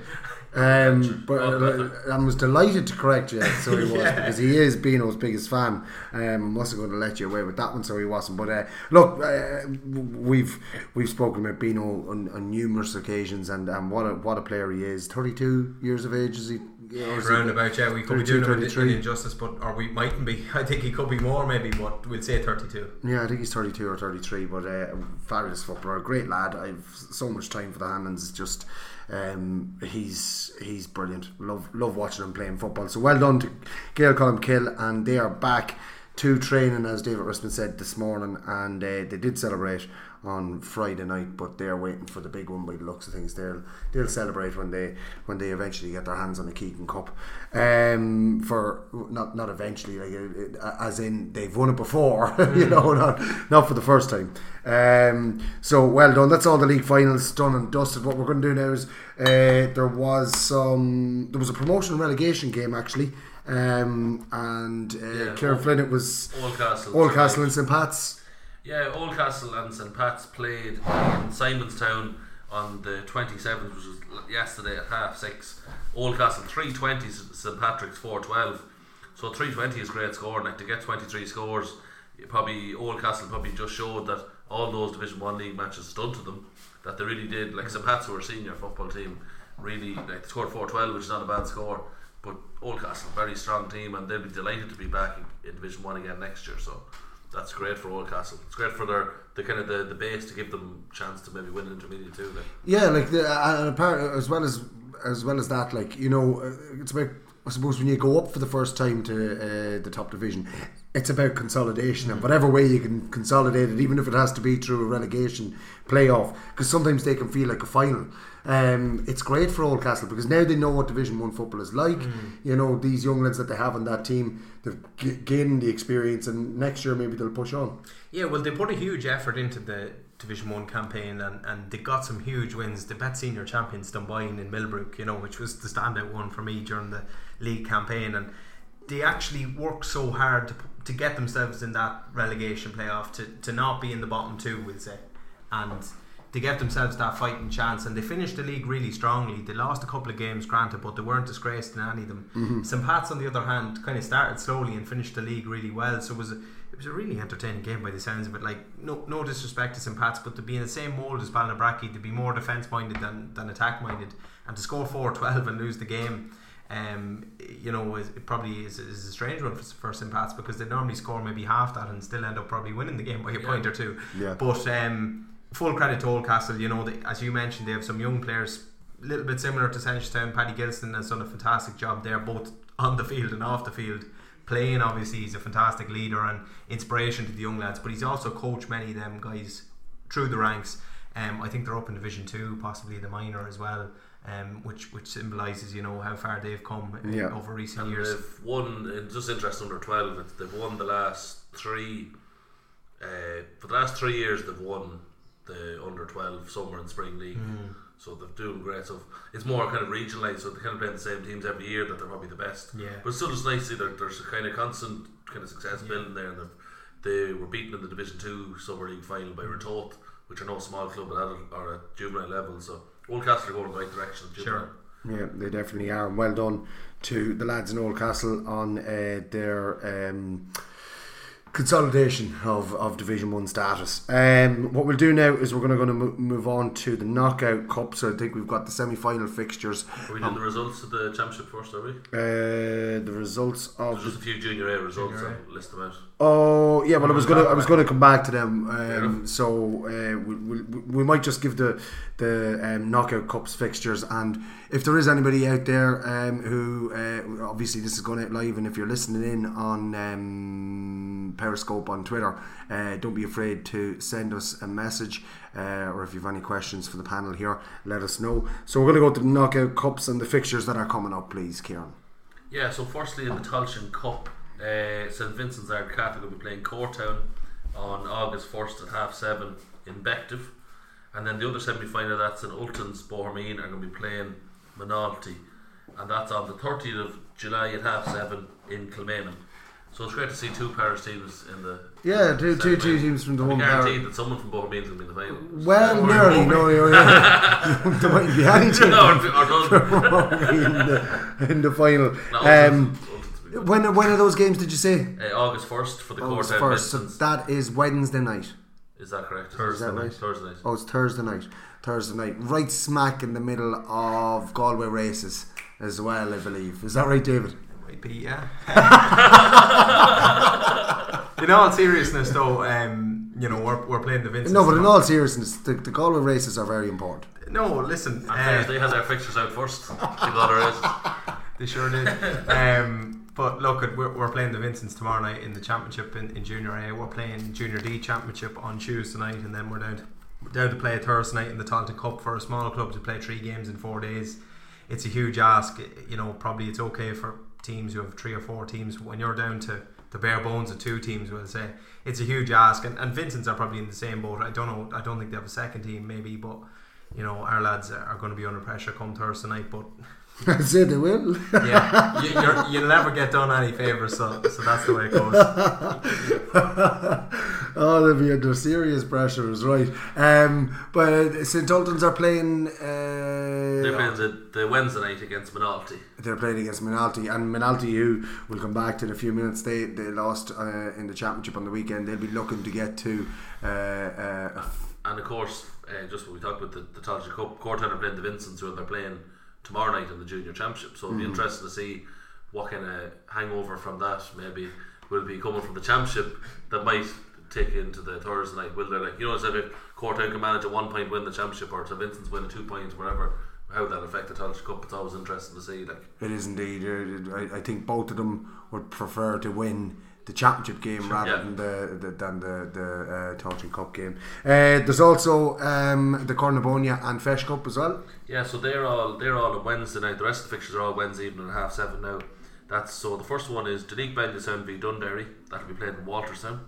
Um, but uh, I was delighted to correct you, so he was Yeah. because he is Bino's biggest fan. Um, I wasn't going to let you away with that one, so he wasn't. But uh, look, uh, we've we've spoken about Bino on, on numerous occasions, and, and what a what a player he is. Thirty two years of age is he? is Round about, yeah, we could be 32, doing him an injustice, but or we mightn't be. I think he could be more, maybe, but we'll say thirty-two. Yeah, I think he's 32 or 33, but uh, fabulous footballer, great lad. I've so much time for the Hammonds. It's just um, he's he's brilliant. Love love watching him playing football. So well done to Gaeil Colmcille, and they are back to training, as David Rispin said this morning, and uh, they did celebrate on Friday night, but they're waiting for the big one by the looks of things. They'll they'll celebrate when they when they eventually get their hands on the Keegan Cup. Um, for not not eventually, like uh, as in they've won it before, you know, not not for the first time. Um, so well done. That's all the league finals done and dusted. What we're going to do now is uh, there was some there was a promotion and relegation game actually. Um, and uh, Yeah, Kieran Flynn, it was Oldcastle. Oldcastle and St. Pat's. Yeah, Oldcastle and St Pat's played in Simonstown on the 27th, which was yesterday at half six. Oldcastle 320, St Patrick's 412. So 320 is great score. Like to get 23 scores, probably Oldcastle probably just showed that all those Division One league matches done to them. That they really did. Like St Pat's, were a senior football team, really like they scored 412, which is not a bad score. But Oldcastle, very strong team, and they'll be delighted to be back in, in Division One again next year. So that's great for Oldcastle. It's great for their the kind of the, the base to give them chance to maybe win an intermediate too. Yeah, like the, and apart, as well as as well as that, like you know, uh, it's about I suppose when you go up for the first time to uh, the top division, it's about consolidation and whatever way you can consolidate it, even if it has to be through a relegation playoff, because sometimes they can feel like a final. Um, it's great for Oldcastle because now they know what Division One football is like. You know these young lads that they have on that team, they've g- gained the experience, and next year maybe they'll push on. Yeah, well, they put a huge effort into the Division One campaign, and, and they got some huge wins. They bet senior champions Dunboyne in Millbrook, you know, which was the standout one for me during the league campaign, and they actually worked so hard to, to get themselves in that relegation playoff to, to not be in the bottom two, we'll say, and to get themselves that fighting chance. And they finished the league really strongly. They lost a couple of games, granted, but they weren't disgraced in any of them. Mhm. St Pat's, on the other hand, kind of started slowly and finished the league really well. So it was a, it was a really entertaining game by the sounds of it. Like no no disrespect to St Pat's, but to be in the same mould as Ballinabrackey, to be more defence minded than, than attack minded, and to score 4-12 and lose the game. Um, you know, is, it probably is, is a strange one for, for St Pat's because they normally score maybe half that and still end up probably winning the game by a Yeah. point or two. Yeah. But um, full credit to Oldcastle. You know, they, as you mentioned, they have some young players, a little bit similar to Seneschalstown. Paddy Gilston has done a fantastic job there, both on the field and off the field. Playing, obviously, he's a fantastic leader and inspiration to the young lads. But he's also coached many of them guys through the ranks. Um, I think they're up in Division Two, possibly the minor as well. Um, which which symbolises you know how far they've come uh, Yeah. over recent And years. they've won. It's just interesting under twelve. It's, they've won the last three. Uh, for the last three years, they've won the under twelve summer and spring league. Mm. So they're doing great stuff. It's more kind of regionalised, so they kind of play the same teams every year. That they're probably the best. Yeah. But it's still just nice to see that there's a kind of constant kind of success building there. And they've- they were beaten in the Division Two Summer League final by Ratoath, which are no small club at adult or at juvenile level. So Oldcastle are going in the right direction. at Juvenile. Yeah, they definitely are. And well done to the lads in Oldcastle on uh, their um, consolidation of, of Division 1 status. Um, what we'll do now is we're going to, going to mo- move on to the Knockout Cup. So I think we've got the semi final fixtures. Are we doing the results of the championship first? Are we? Uh, the results of There's just a few junior A results. Junior I'll list them out. Oh yeah, well I was gonna I was gonna come back to them. Um, enough. so uh, we, we, we might just give the the um, knockout cups fixtures, and if there is anybody out there um, who uh, obviously this is going out live, and if you're listening in on um, Periscope on Twitter, uh, don't be afraid to send us a message, uh, or if you have any questions for the panel here, let us know. So we're going to go to the knockout cups and the fixtures that are coming up, please, Kieran. Yeah, so firstly in the Tulchin Cup, uh, St Vincent's Ardcath will be playing Courtown on August 1st at half seven in Bective. And then the other semi final, that's in Ultan's Bohermeen, are going to be playing Moynalty. And that's on the 30th of July at half seven in Kilmainham. So it's great to see two parish teams in the. Yeah, two- two- two teams from the one guaranteed parish. that someone from going to be in the final. Well, Or- nearly, no, you're right. there might be any team No, or- or in the in the final. No, Um, when when are those games? Did you say? Uh, August 1st for the August first. So that is Wednesday night. Is that correct? Is that right? Thursday night. Oh, it's Thursday night. Thursday night, right smack in the middle of Galway races as well, I believe. Is that right, David? Might be, yeah. in all seriousness, though, um, you know, we're, we're playing the Vincent. No, but in all seriousness, the, the Galway races are very important. No, listen. And uh, Thursday has our fixtures out first. The other races. They sure did. um, but look, we're, we're playing the Vincents tomorrow night in the championship in, in Junior A. We're playing Junior D championship on Tuesday night, and then we're down to, down to play Thursday night in the Taunton Cup for a small club to play three games in four days. It's a huge ask. You know, probably it's okay for teams who have three or four teams. When you're down to the bare bones of two teams, we'll say it's a huge ask. And, and Vincents are probably in the same boat. I don't know. I don't think they have a second team, maybe, but you know, our lads are going to be under pressure come Thursday night. But I said they will. yeah, you, you're, you'll never get done any favours, so, so that's the way it goes. oh, they'll be under serious pressure, is right. Um, but uh, St. Ultans are playing. Uh, They're playing the, the Wednesday night against Moynalty. They're playing against Moynalty, and Moynalty, who will come back to in a few minutes, they they lost uh, in the championship on the weekend. They'll be looking to get to. Uh, uh, and of course, uh, just what we talked about the, the Taoiseach Cup, Courtown are playing the Vincents, who they're playing tomorrow night in the junior championship. So it'll be Mhm. interesting to see what kind of hangover from that maybe will be coming from the championship that might take into the Thursday night. Will they like you know as if Courtown can manage a one point win the championship or St Vincent's win a two points whatever. How that affect the Taoiseach Cup? It's always interesting to see. Like It is indeed. I, I think both of them would prefer to win the championship game rather Yeah. than the, the than the the uh, Taunton Cup game. Uh, there's also um, the Cornabonia and Feis Cup as well. Yeah, so they're all they're all on Wednesday night. The rest of the fixtures are all Wednesday evening at half seven now. That's so the first one is Duleek Bellewstown v Dundee. That'll be played in Walterstown.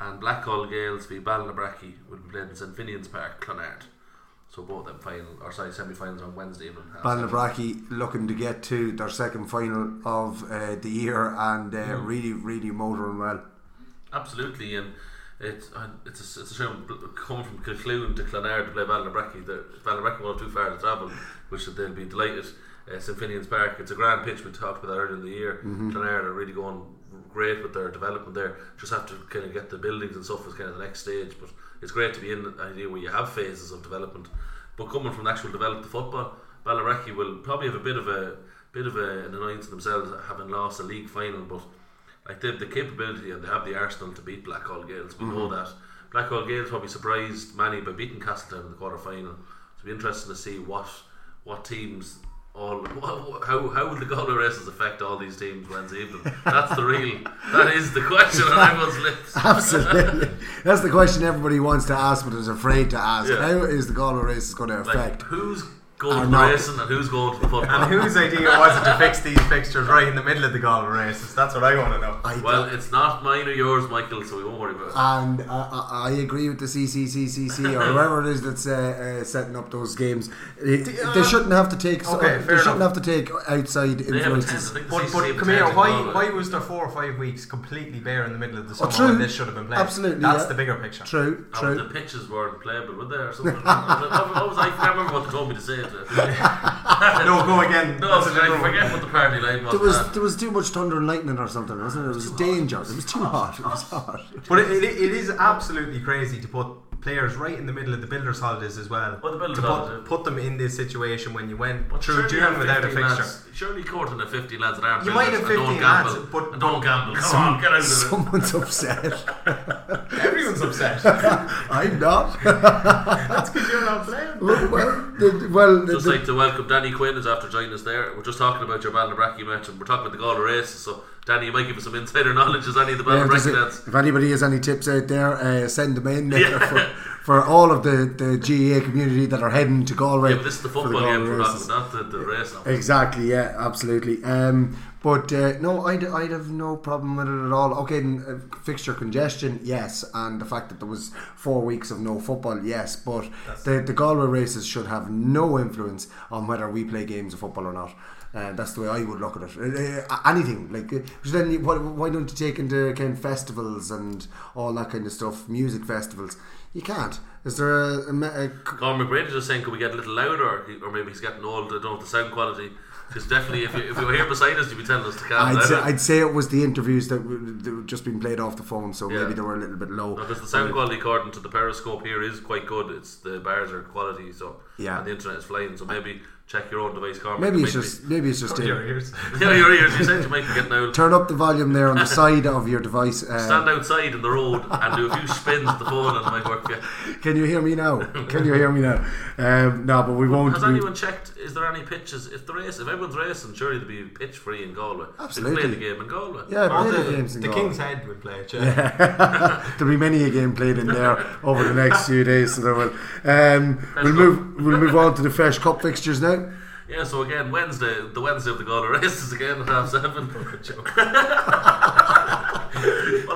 And Blackhall Gaels v Ballinabrackey will be played in St Finian's Park, Clonard. So both them final or sorry semi finals on Wednesday evening. Ballinabrackey looking to get to their second final of uh, the year and uh, Mm. really really motoring well. Absolutely, and it's it's a, it's a shame bl- coming from Kilcloon to Clonard to play Ballinabrackey. The Ballinabrackey won't have too far to travel, which they'll be delighted. Uh, St Finian's Park, it's a grand pitch. We talked about earlier in the year. Mhm. Clonard are really going great with their development there. Just have to kind of get the buildings and stuff as kind of the next stage. But it's great to be in an idea where you have phases of development. But coming from the actual developed football, Ballinabrackey will probably have a bit of a bit of a, an annoyance themselves having lost a league final, but like they have the capability and they have the arsenal to beat Blackhall Gaels. We know Mhm. that. Blackhall Gaels probably surprised many by beating Castletown in the quarter final. So it'll be interesting to see what what teams all how how will the Galway races affect all these teams Wednesday evening? That's the real that is the question on everyone's lips. Absolutely, that's the question everybody wants to ask but is afraid to ask. Yeah. How is the Galway race going to like affect? who's Or going to not. racing and who's going to the football? And whose idea was it to fix these fixtures right in the middle of the Galway races? That's what I want to know. well, it's not mine or yours, Michael, so we won't worry about it. And I, I, I agree with the CCCCC or whoever it is that's uh, uh, setting up those games. They, they shouldn't have to take. so- Okay, they fair shouldn't enough. have to take outside They have a influences. tent, I think the But, CCC but have a come here, tent in why, Galway. why was there four or five weeks completely bare in the middle of the summer Oh, true. when this should have been played? Absolutely, That's yeah. the bigger picture. True, Oh, true. the pitches weren't playable, were they, or something? what, what was I? I can't remember what they told me to say. It. no, go again. No, That's a I different forget what the party line was. There was man. there was too much thunder and lightning or something, wasn't it? It was danger. It was too hot. It was hot. But it, it, it is absolutely crazy to put players right in the middle of the builders' holidays as well. Well, the builders' to holidays. put, put them in this situation when you went But through surely you have June without a 15 fixture. Lads, surely Courtney have 15 lads that aren't You might have and don't 15 lads, gamble, but- and don't gamble. Come Some- on, get out of it. Someone's upset. Everyone's upset. I'm not. That's because you're not playing. well, well, the, well the, Just like to welcome Danny Quinn is after joining us there. We're just talking about your Ballinabrackey match and we're talking about the Galway races. So, Danny, you might give us some insider knowledge as any of the Yeah, if, there's Ballinabrackey a- lads. if anybody has any tips out there, uh, send them in Yeah. for, for all of the, the GAA community that are heading to Galway. Yeah, this is the for football game we're races. talking about, not the, the race. Now. Exactly, yeah, absolutely. Um, but uh, no, I'd, I'd have no problem with it at all. Okay, uh, fixture congestion, yes, and the fact that there was four weeks of no football, yes, but the, the Galway races should have no influence on whether we play games of football or not. Uh, that's the way I would look at it. Uh, uh, anything like, uh, then you, why, why don't you take into account festivals and all that kind of stuff, music festivals? You can't. Is there a, a, a Colin McBrady just saying, could we get a little louder? Or, maybe he's getting old, I don't know the sound quality. Because definitely, if you, if you were here beside us, you'd be telling us to calm I'd down. say, I'd say it was the interviews that were, just being played off the phone, so Yeah. maybe they were a little bit low. Because the sound quality, according to the Periscope here, is quite good. It's the bars are quality, so Yeah. and the internet is flying. So maybe check your own device, Cormac. Maybe it's just maybe it's just in- your ears. yeah, your ears. You said you might be getting old. Turn up the volume there on the side of your device. Uh, Stand outside in the road and do a few spins with the phone, and it might work. Yeah. Can you hear me now? Can you hear me now? Um, no, but we won't. Has we- anyone checked is there any pitches? If the race, if everyone's racing, surely there'll be pitch free in Galway. Absolutely. could play the game in Galway. Yeah, Or play the, the games in the Galway. King's Head would play it. Yeah. Yeah. There'll be many a game played in there over the next few days. So there will. Um, we'll move. We'll move on to the fresh cup fixtures now. Yeah, so again, Wednesday, the Wednesday of the Galway races again at half seven. well,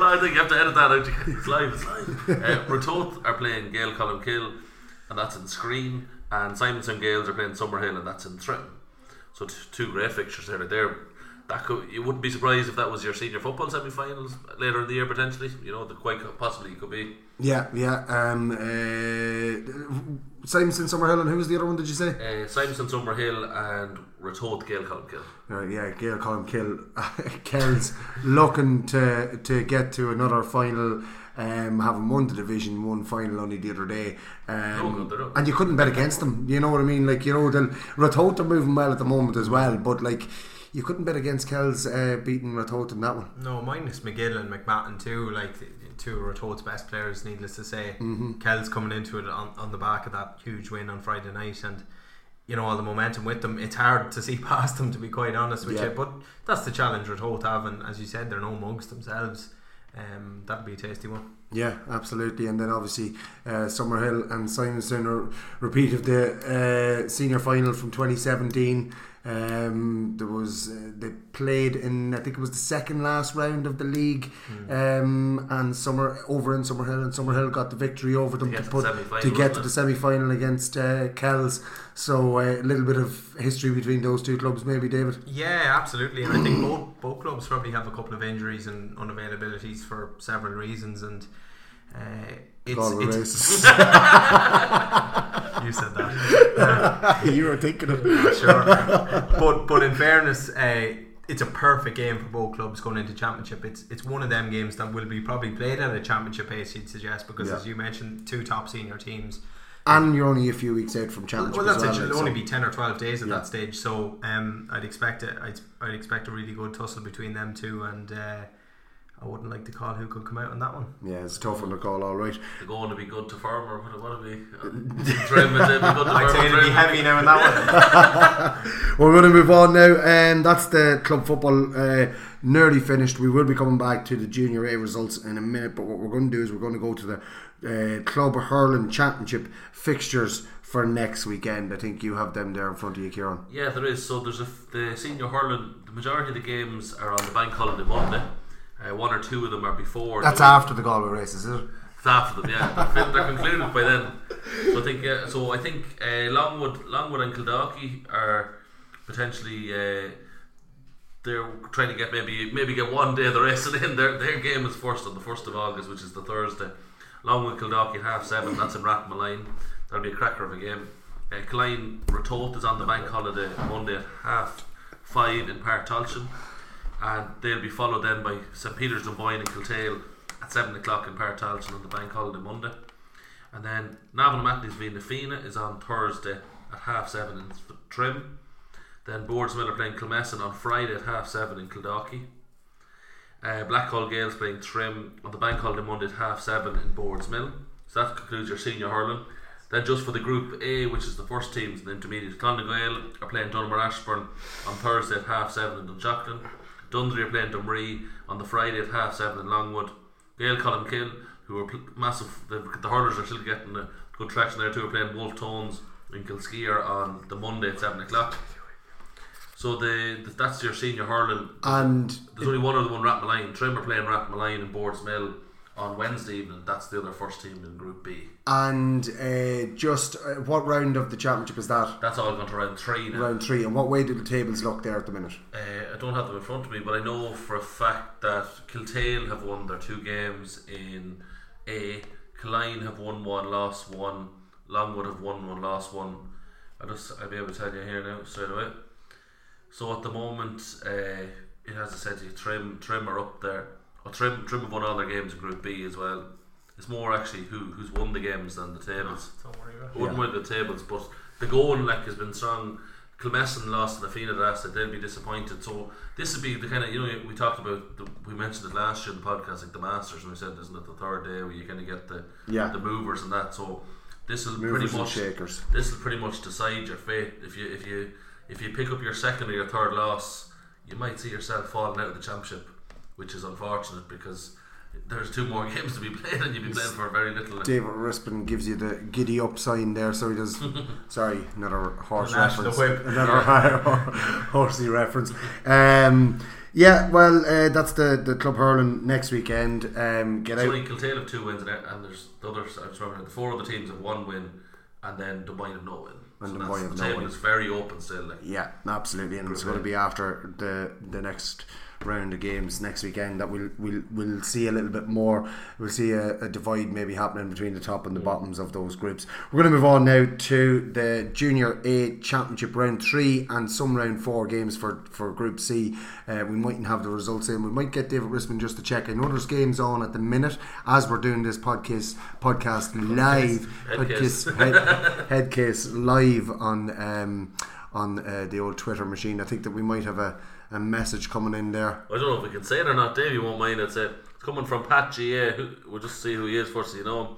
I think you have to edit that out. It's live, it's live. Uh, Ratoath are playing Gaeil Gaeil Colmcille, and that's in Skryne, and Simonstown Gaels are playing Summerhill, and that's in Trim. So t- two great fixtures there. There, that could you wouldn't be surprised if that was your senior football semi-finals later in the year potentially. You know, the quite possibly it could be. Yeah, yeah. Um, uh, Simonstown, Summerhill, and who was the other one? Did you say? Uh, Simonstown Summerhill and Ratoath Gaeil Colmcille. Uh, yeah, Gaeil Colmcille. Kells looking to to get to another final. Um, having won the division one final only the other day, um, Oh, they're up. and you couldn't bet against them. You know what I mean? Like you know, the Ratoath are moving well at the moment as well, but like you couldn't bet against Kells uh, beating Ratoath in that one. No, minus McGill and McMahon too. Like two of best players, needless to say. Mhm. Kells coming into it on, on the back of that huge win on Friday night, and you know all the momentum with them. It's hard to see past them, to be quite honest with Yeah. you. But that's the challenge Ratoath have, and as you said, they're no mugs themselves. Um, that'd be a tasty one. Yeah, absolutely. And then obviously uh, Summerhill and Simonstown are repeat of the uh, senior final from 2017. Um, there was uh, they played in I think it was the second last round of the league, um, and Summer over in Summerhill, and Summerhill got the victory over them To to, get to put to get to the semi final against uh, Kells. So uh, a little bit of history between those two clubs, maybe David. Yeah, absolutely, and I think both both clubs probably have a couple of injuries and unavailabilities for several reasons, and uh, it's, Galway it's races. you said that. You were thinking of it. sure, but but in fairness, uh, it's a perfect game for both clubs going into championship. It's it's one of them games that will be probably played at a championship pace. You'd suggest because Yeah. as you mentioned, two top senior teams. And you're only a few weeks out from championship. Well, that's as it. It'll like, only be ten or twelve days at Yeah. that stage. So um, I'd expect it. I'd, I'd expect a really good tussle between them two, and uh, I wouldn't like to call who could come out on that one. Yeah, it's a tough one to call. All right. They're going to be good to farm or what, what we? Trim is it? Be good to I'd farm say or it'll be trim? heavy now in that one. We're going to move on now, and that's the club football uh, nearly finished. We will be coming back to the Junior A results in a minute, but what we're going to do is we're going to go to the uh, Club Hurling Championship fixtures for next weekend. I think you have them there in front of you, Kieran. Yeah, there is. So there's a f- the senior hurling. The majority of the games are on the bank holiday Monday. Uh, one or two of them are before. That's the- after the Galway races, is it? It's after them, yeah. They're, they're concluded by then. So I think, yeah. So I think uh, Longwood, Longwood and Kildalkey are potentially. Uh, they're trying to get maybe maybe get one day of the racing in. Their their game is first on the first of August, which is the Thursday. Longwood Kildalkey at half seven. That's in Rathmolyon. That'll be a cracker of a game. Uh, Klein Ratoath is on the bank holiday Monday at half five in Páirc Tailteann, and they'll be followed then by St Peter's Dunboyne and Kiltale at seven o'clock in Páirc Tailteann on the bank holiday Monday. And then Navan v Na Fianna is on Thursday at half seven in Trim. Then Boardsmill are playing Kilmessan on Friday at half seven in Kildalkey. Uh, Blackhall Gaels playing Trim on the bank holiday Monday at half seven in Boardsmill. So that concludes your senior hurling. Then just for the Group A, which is the first teams in the intermediate, Clann na nGael are playing Donaghmore Ashbourne on Thursday at half seven in Dunshaughlin. Dundee are playing Drumree on the Friday at half seven in Longwood. Gaeil Colmcille, who are pl- massive, the, the hurlers are still getting a good traction there too, are playing Wolfe Tones in Kilskeer on the Monday at seven o'clock. So the, the that's your senior hurling. And There's only one other one, Rathmolyon. Trim are playing Rathmolyon and Boardsmill on Wednesday evening. That's the other first team in Group B. And uh, just uh, what round of the championship is that? That's all gone to round three now. Round three. And what way do the tables look there at the minute? Uh, I don't have them in front of me, but I know for a fact that Kiltale have won their two games in A. Killeen have won one, lost one. Longwood have won one, lost one. I just I'll be able to tell you here now straight away. So at the moment, uh, it has I said to you, Trim Trim are up there. Well, Trim Trim have won all their games in Group B as well. It's more actually who who's won the games than the tables. Don't worry about I wouldn't mind the tables, but the goal like has been strong. Kilmessan lost to the Fina last they'll be disappointed. So this would be the kind of you know we talked about the, we mentioned it last year in the podcast like the Masters and we said isn't it the third day where you kind of get the Yeah. the movers and that. So this will Movers pretty much shakers. this will pretty much decide your fate. If you if you if you pick up your second or your third loss, you might see yourself falling out of the championship, which is unfortunate because there's two more games to be played and you'll be playing for very little. David Rispin gives you the giddy up sign there, so he does. sorry, another horse reference. Another horsey reference. Um, yeah, well, uh, that's the, the club hurling next weekend. Um, get It's out. only Kiltale have two wins and, and there's the others. I just remember the four other teams have one win, and then Dubai have no win. And so that's- have the no table win. is very open still. Like. Yeah, absolutely, and it's going to be after the the next round of games next weekend that we'll we'll we'll see a little bit more. We'll see a, a divide maybe happening between the top and the bottoms of those groups. We're going to move on now to the Junior A Championship round three and some round four games for for Group C. Uh, we mightn't have the results in. We might get David Rispin just to check. I know there's games on at the minute as we're doing this podcast podcast live. Head case. head, head case live on um, on uh, the old Twitter machine. I think that we might have a, a message coming in there. I don't know if we can say it or not. Dave, you won't mind. It's, uh, it's coming from Pat GA. Who, we'll just see who he is first so you know him.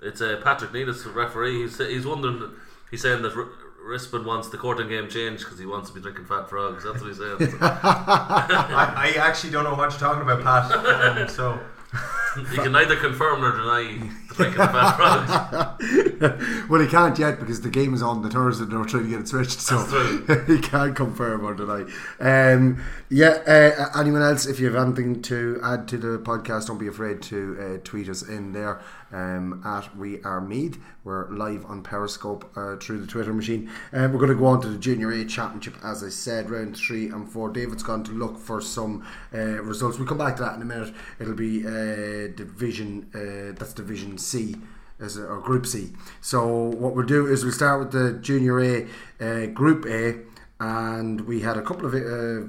It's uh, Patrick Needis, the referee. He's, he's wondering, he's saying that R- Rispin wants the courting game changed because he wants to be drinking fat frogs. That's what he's saying. I, I actually don't know what you're talking about, Pat. Um, so you can neither confirm nor deny the drinking of fat frogs. well, he can't yet because the game is on the Thursday and they're trying to get it switched, so he can't confirm or deny. Um, yeah, uh, anyone else, if you have anything to add to the podcast, don't be afraid to uh, tweet us in there um, at We Are Meath. We're live on Periscope uh, through the Twitter machine. Uh, we're going to go on to the Junior A Championship, as I said, round three and four. David's gone to look for some uh, results. We'll come back to that in a minute. It'll be uh, Division, uh, that's Division C as a, or Group C. So what we'll do is we'll start with the Junior A uh, Group A, and we had a couple of uh,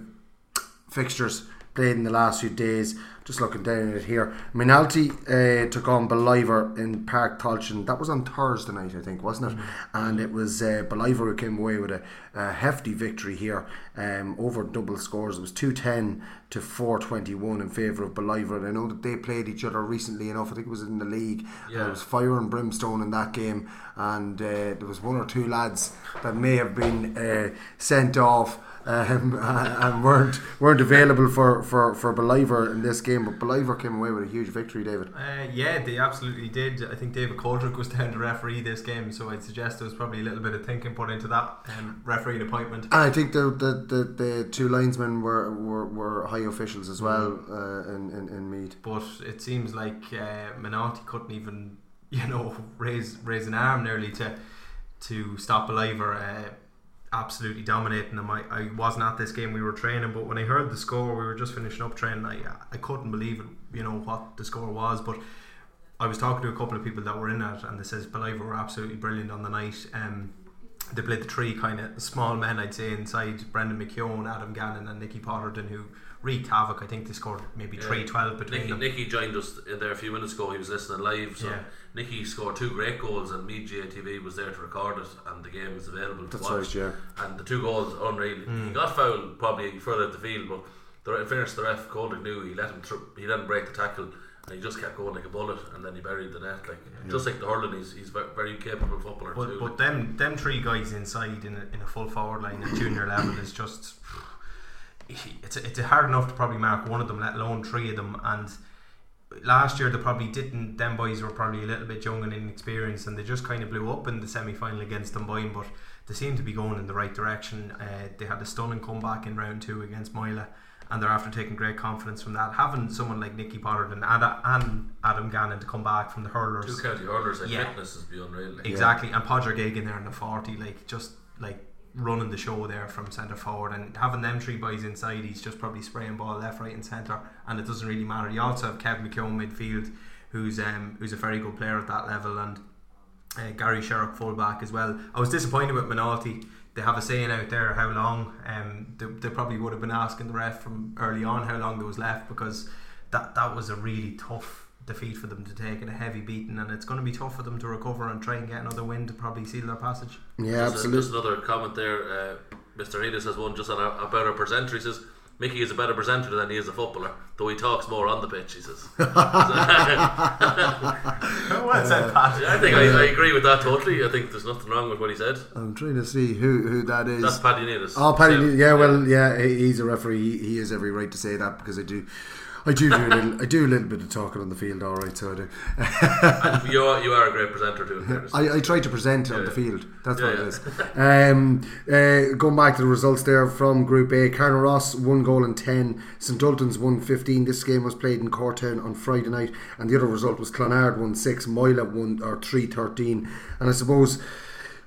fixtures played in the last few days. Just looking down at it here, Moynalty uh, took on Ballivor in Páirc Tailteann. That was on Thursday night, I think, wasn't it? And it was uh, Ballivor who came away with a, a hefty victory here um, over double scores. It was two ten to four twenty one in favour of Ballivor. And I know that they played each other recently enough. I think it was in the league. Yeah. There was fire and brimstone in that game, and uh, there was one or two lads that may have been uh, sent off um, and weren't weren't available for, for, for Ballivor in this game. But Ballivor came away with a huge victory, David. Uh, yeah, they absolutely did. I think David Coldrick was down to referee this game, so I'd suggest there was probably a little bit of thinking put into that um, refereeing appointment. And I think the the, the, the two linesmen were, were, were high officials as well uh, in, in, in Meath. But it seems like uh, Moynalty couldn't even, you know, raise raise an arm nearly to to stop Ballivor uh, absolutely dominating them. I, I wasn't at this game; we were training, but when I heard the score, we were just finishing up training. I I couldn't believe it, you know, what the score was, but. I was talking to a couple of people that were in it, and they says Ballivor were absolutely brilliant on the night. Um, they played the three kind of small men, I'd say, inside Brendan McKeown, Adam Gannon, and Nicky Potterton, who wreaked havoc. I think they scored maybe three twelve between Nicky, them. Nicky joined us there a few minutes ago. He was listening live. So Yeah. Nicky scored two great goals, and Meath GATV was there to record it, and the game is available to That's watch. right, yeah. And the two goals, unreal. Hmm. He got fouled probably further up the field, but the, in fairness, the ref called it new. he let him. Thr- he didn't break the tackle. And he just kept going like a bullet, and then he buried the net. Like just like the hurling, he's he's very capable footballer But, too. but them them three guys inside in a, in a full forward line at junior level is just it's it's hard enough to probably mark one of them, let alone three of them. And last year they probably didn't. Them boys were probably a little bit young and inexperienced, and they just kind of blew up in the semi final against Dunboyne. But they seem to be going in the right direction. Uh, they had a stunning comeback in round two against Moylagh. And they're after taking great confidence from that. Having someone like Nicky Potter and, Ada, and Adam Gannon to come back from the hurlers, two county hurlers, like Yeah. fitness is beyond real. Like. Exactly, and Podger in there in the forty, like just like running the show there from centre forward, and having them three boys inside, he's just probably spraying ball left, right, and centre, and it doesn't really matter. You also have Kevin McKeown midfield, who's um who's a very good player at that level, and uh, Gary Sherrock fullback as well. I was disappointed with Moynalty. They have a saying out there how long. Um, they, they probably would have been asking the ref from early on how long there was left because that that was a really tough defeat for them to take and a heavy beating, and it's going to be tough for them to recover and try and get another win to probably seal their passage. Yeah, Just, a- just another comment there. Uh, Mr. Edis has one just on our, about our presenter. He says Mickey is a better presenter than he is a footballer, though he talks more on the pitch. He says. well said, Pat. I think I, I agree with that totally. I think there's nothing wrong with what he said. I'm trying to see who, who that is. That's Paddy Needles. Oh, Paddy. Yeah. Yeah, well, yeah, he's a referee. He, he has every right to say that because I do, I do do a little, I do a little bit of talking on the field. All right, so I do. And you are, you are a great presenter too. I, I try to present on Yeah, the field. That's Yeah, what yeah. it is. Um, uh, going back to the results there from Group A, Carnaross one goal and ten. St Ultan's won fifteen. This game was played in Cortown on Friday night, and the other result was Clonard won six, Moylagh won or three thirteen. And I suppose.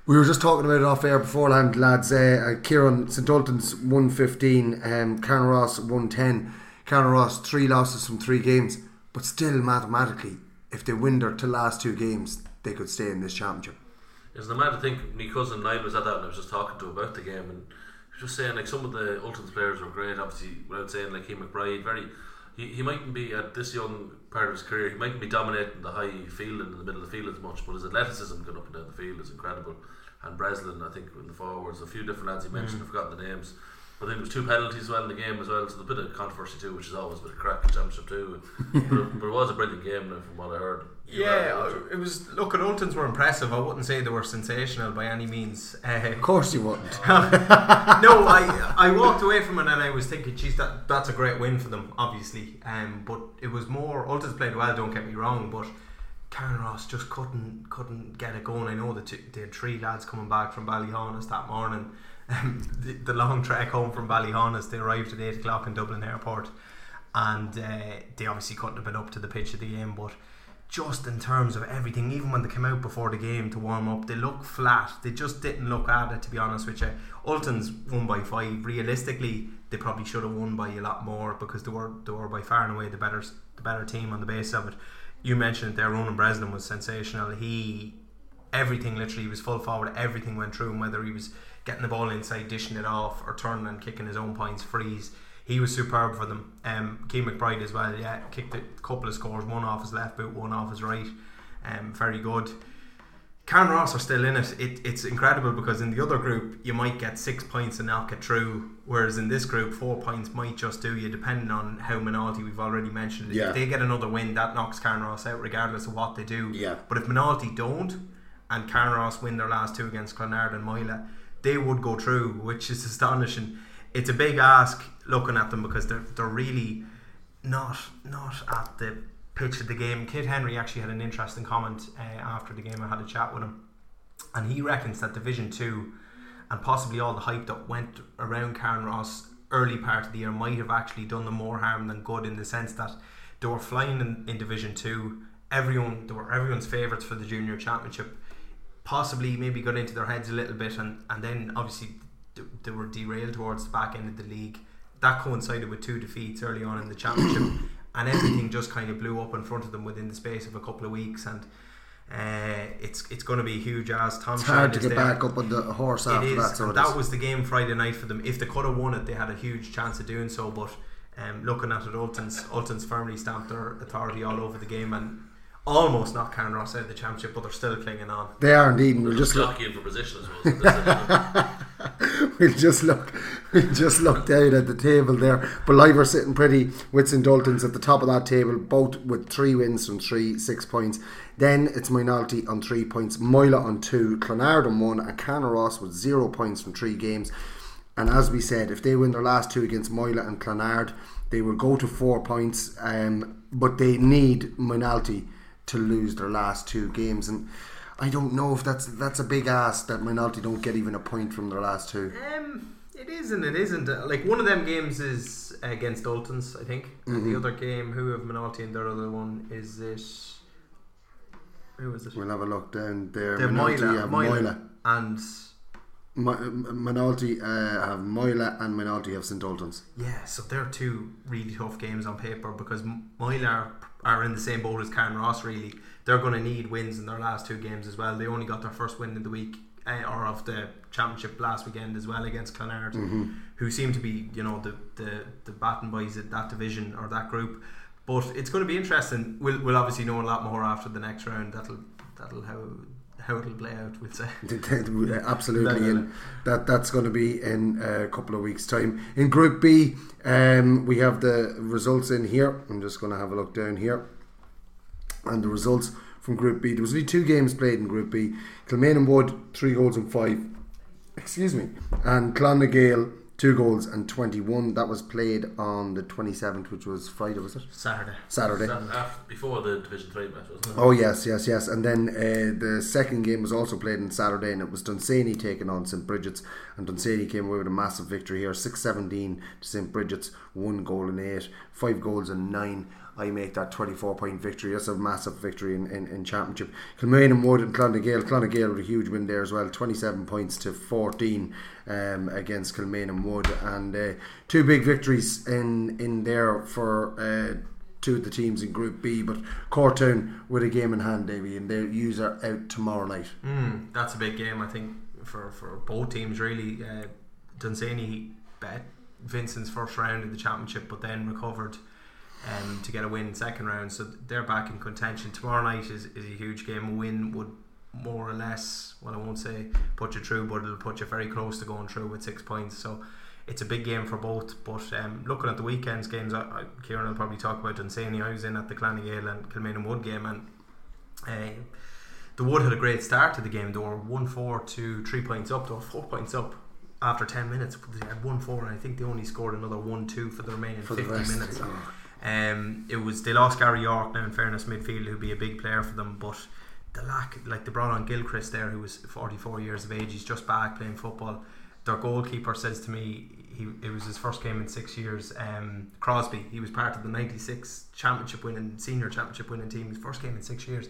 We were just talking about it off air beforehand, lads. Uh, uh, Kieran, St Ultan's 115, um, Carnaross 110. Carnaross, three losses from three games. But still, mathematically, if they win their two last two games, they could stay in this championship. Isn't it mad to think my cousin Niall was at that and I was just talking to him about the game and he was just saying like some of the Ultans players were great obviously without saying like he McBride very he, he mightn't be at this young part of his career he mightn't be dominating the high field and in the middle of the field as much but his athleticism going up and down the field is incredible and Breslin I think in the forwards a few different lads he mentioned Mm. I've forgotten the names but think there was two penalties as well in the game as well so there's a bit of controversy too which is always a bit of crack in championship too but, it, but it was a brilliant game now, from what I heard Yeah, it was. Look, at Ultans were impressive. I wouldn't say they were sensational by any means. Uh, Of course you wouldn't. no, I I walked away from it and I was thinking, geez, that that's a great win for them, obviously. Um, but it was more. Ultons played well. Don't get me wrong, but Carnaross just couldn't couldn't get it going. I know that they had three lads coming back from Ballyhonus that morning. Um, the, the long trek home from Ballyhonus, they arrived at eight o'clock in Dublin Airport, and uh, they obviously couldn't have been up to the pitch of the game, but just in terms of everything, even when they came out before the game to warm up, they looked flat. They just didn't look at it, to be honest with you. Ultan's won by five. Realistically, they probably should have won by a lot more because they were they were by far and away the better the better team on the base of it. You mentioned there, Ronan Breslin was sensational. He everything literally he was full forward. Everything went through and whether he was getting the ball inside, dishing it off, or turning and kicking his own points freeze. He was superb for them. Um, McBride as well. Yeah, kicked a couple of scores, one off his left boot, one off his right. Um, very good. Carnaross are still in it. it. It's incredible because in the other group you might get six points and knock it through, whereas in this group four points might just do you, depending on how Moynalty we've already mentioned. Yeah. If they get another win, that knocks Carnaross out, regardless of what they do. Yeah. But if Moynalty don't, and Carnaross win their last two against Clonard and Moyla, they would go through, which is astonishing. It's a big ask looking at them because they're they're really not not at the pitch of the game. Kid Henry actually had an interesting comment uh, after the game. I had a chat with him, and he reckons that Division Two and possibly all the hype that went around Carnaross early part of the year might have actually done them more harm than good in the sense that they were flying in, in Division Two. Everyone, they were everyone's favourites for the junior championship. Possibly, maybe got into their heads a little bit, and, and then obviously they were derailed towards the back end of the league. That coincided with two defeats early on in the championship, and everything just kind of blew up in front of them within the space of a couple of weeks. And uh, it's it's going to be huge as Tom. It's hard to get there. back up on the horse after is, that. So it is. that was the game Friday night for them. If they could have won it, they had a huge chance of doing so. But um, looking at it, Ultans, Ultans firmly stamped their authority all over the game and almost knocked Carnaross out of the championship, but they're still clinging on. They are indeed. and We'll just look. jockeying for position as well. we'll just look. We'll just look down at the table there. But Live are sitting pretty with St Ultan's at the top of that table, both with three wins from three, six points. Then it's Moynalty on three points, Moyla on two, Clonard on one, and Carnaross with zero points from three games. And as we said, if they win their last two against Moyla and Clonard, they will go to four points. Um, but they need Moynalty to lose their last two games, and I don't know if that's that's a big ask that Moynalty don't get even a point from their last two. Um, it is and it isn't. Uh, Like one of them games is against Daltons, I think, and the other game, who have Moynalty and their other one is it? Who is it? We'll have a look down there. The Moyla, have Moyla. Moyla. and Mi- Moynalty uh, have Moyla and Moynalty have St Ultan's. Yeah, so they're two really tough games on paper because M- Moyle are, in the same boat as Carnaross. Really, they're going to need wins in their last two games as well. They only got their first win in the week uh, or of the championship last weekend as well against Clonard, Mhm. who seem to be you know the the the batting boys at that division or that group. But it's going to be interesting. We'll, we'll obviously know a lot more after the next round. That'll that'll how how it'll play out. We'll say. Absolutely, No, no, no. and that that's going to be in a couple of weeks' time. In Group B, um, we have the results in here. I'm just going to have a look down here, and the results from Group B. There was only two games played in Group B. Kilmainham Wood three goals and five. Excuse me, and Clann na nGael two goals and twenty one. That was played on the twenty seventh, which was Friday, was it? Saturday. Saturday. After, before the Division Three match, wasn't it? Oh yes, yes, yes. And then uh, the second game was also played on Saturday, and it was Dunsany taking on St Bridget's, and Dunsany came away with a massive victory here, six seventeen to St Bridget's, one goal and eight, five goals and nine. I make that 24 point victory. That's a massive victory in, in, in Championship. Kilmainham Wood and Clann na nGael. Clonagale with a huge win there as well. 27 points to 14 um, against Kilmainham Wood. And uh, two big victories in, in there for uh, two of the teams in Group B. But Cortown with a game in hand, Davy, and their use are out tomorrow night. Mm, that's a big game, I think, for, for both teams, really. Uh, Dunsany bet Vincent's first round in the championship, but then recovered um, to get a win second round. So they're back in contention. Tomorrow night is, is a huge game. A win would more or less, well, I won't say put you through, but it'll put you very close to going through with six points. So it's a big game for both. But um, looking at the weekend's games, I, I, Kieran will probably talk about Dunsany. I was in at the Clann na nGael and Kilmainham Wood game, and uh, the Wood had a great start to the game. They were 1 4 to 3 points up, they were 4 points up after 10 minutes. They had 1 4, and I think they only scored another 1 2 for the remaining For the 50 rest, minutes. yeah. Um, it was they lost Gary York now in fairness midfield who'd be a big player for them but the lack like they brought on Gilchrist there who was 44 years of age he's just back playing football. Their goalkeeper says to me he it was his first game in six years um, Crosby. He was part of the 96 championship winning senior championship winning team his first game in six years.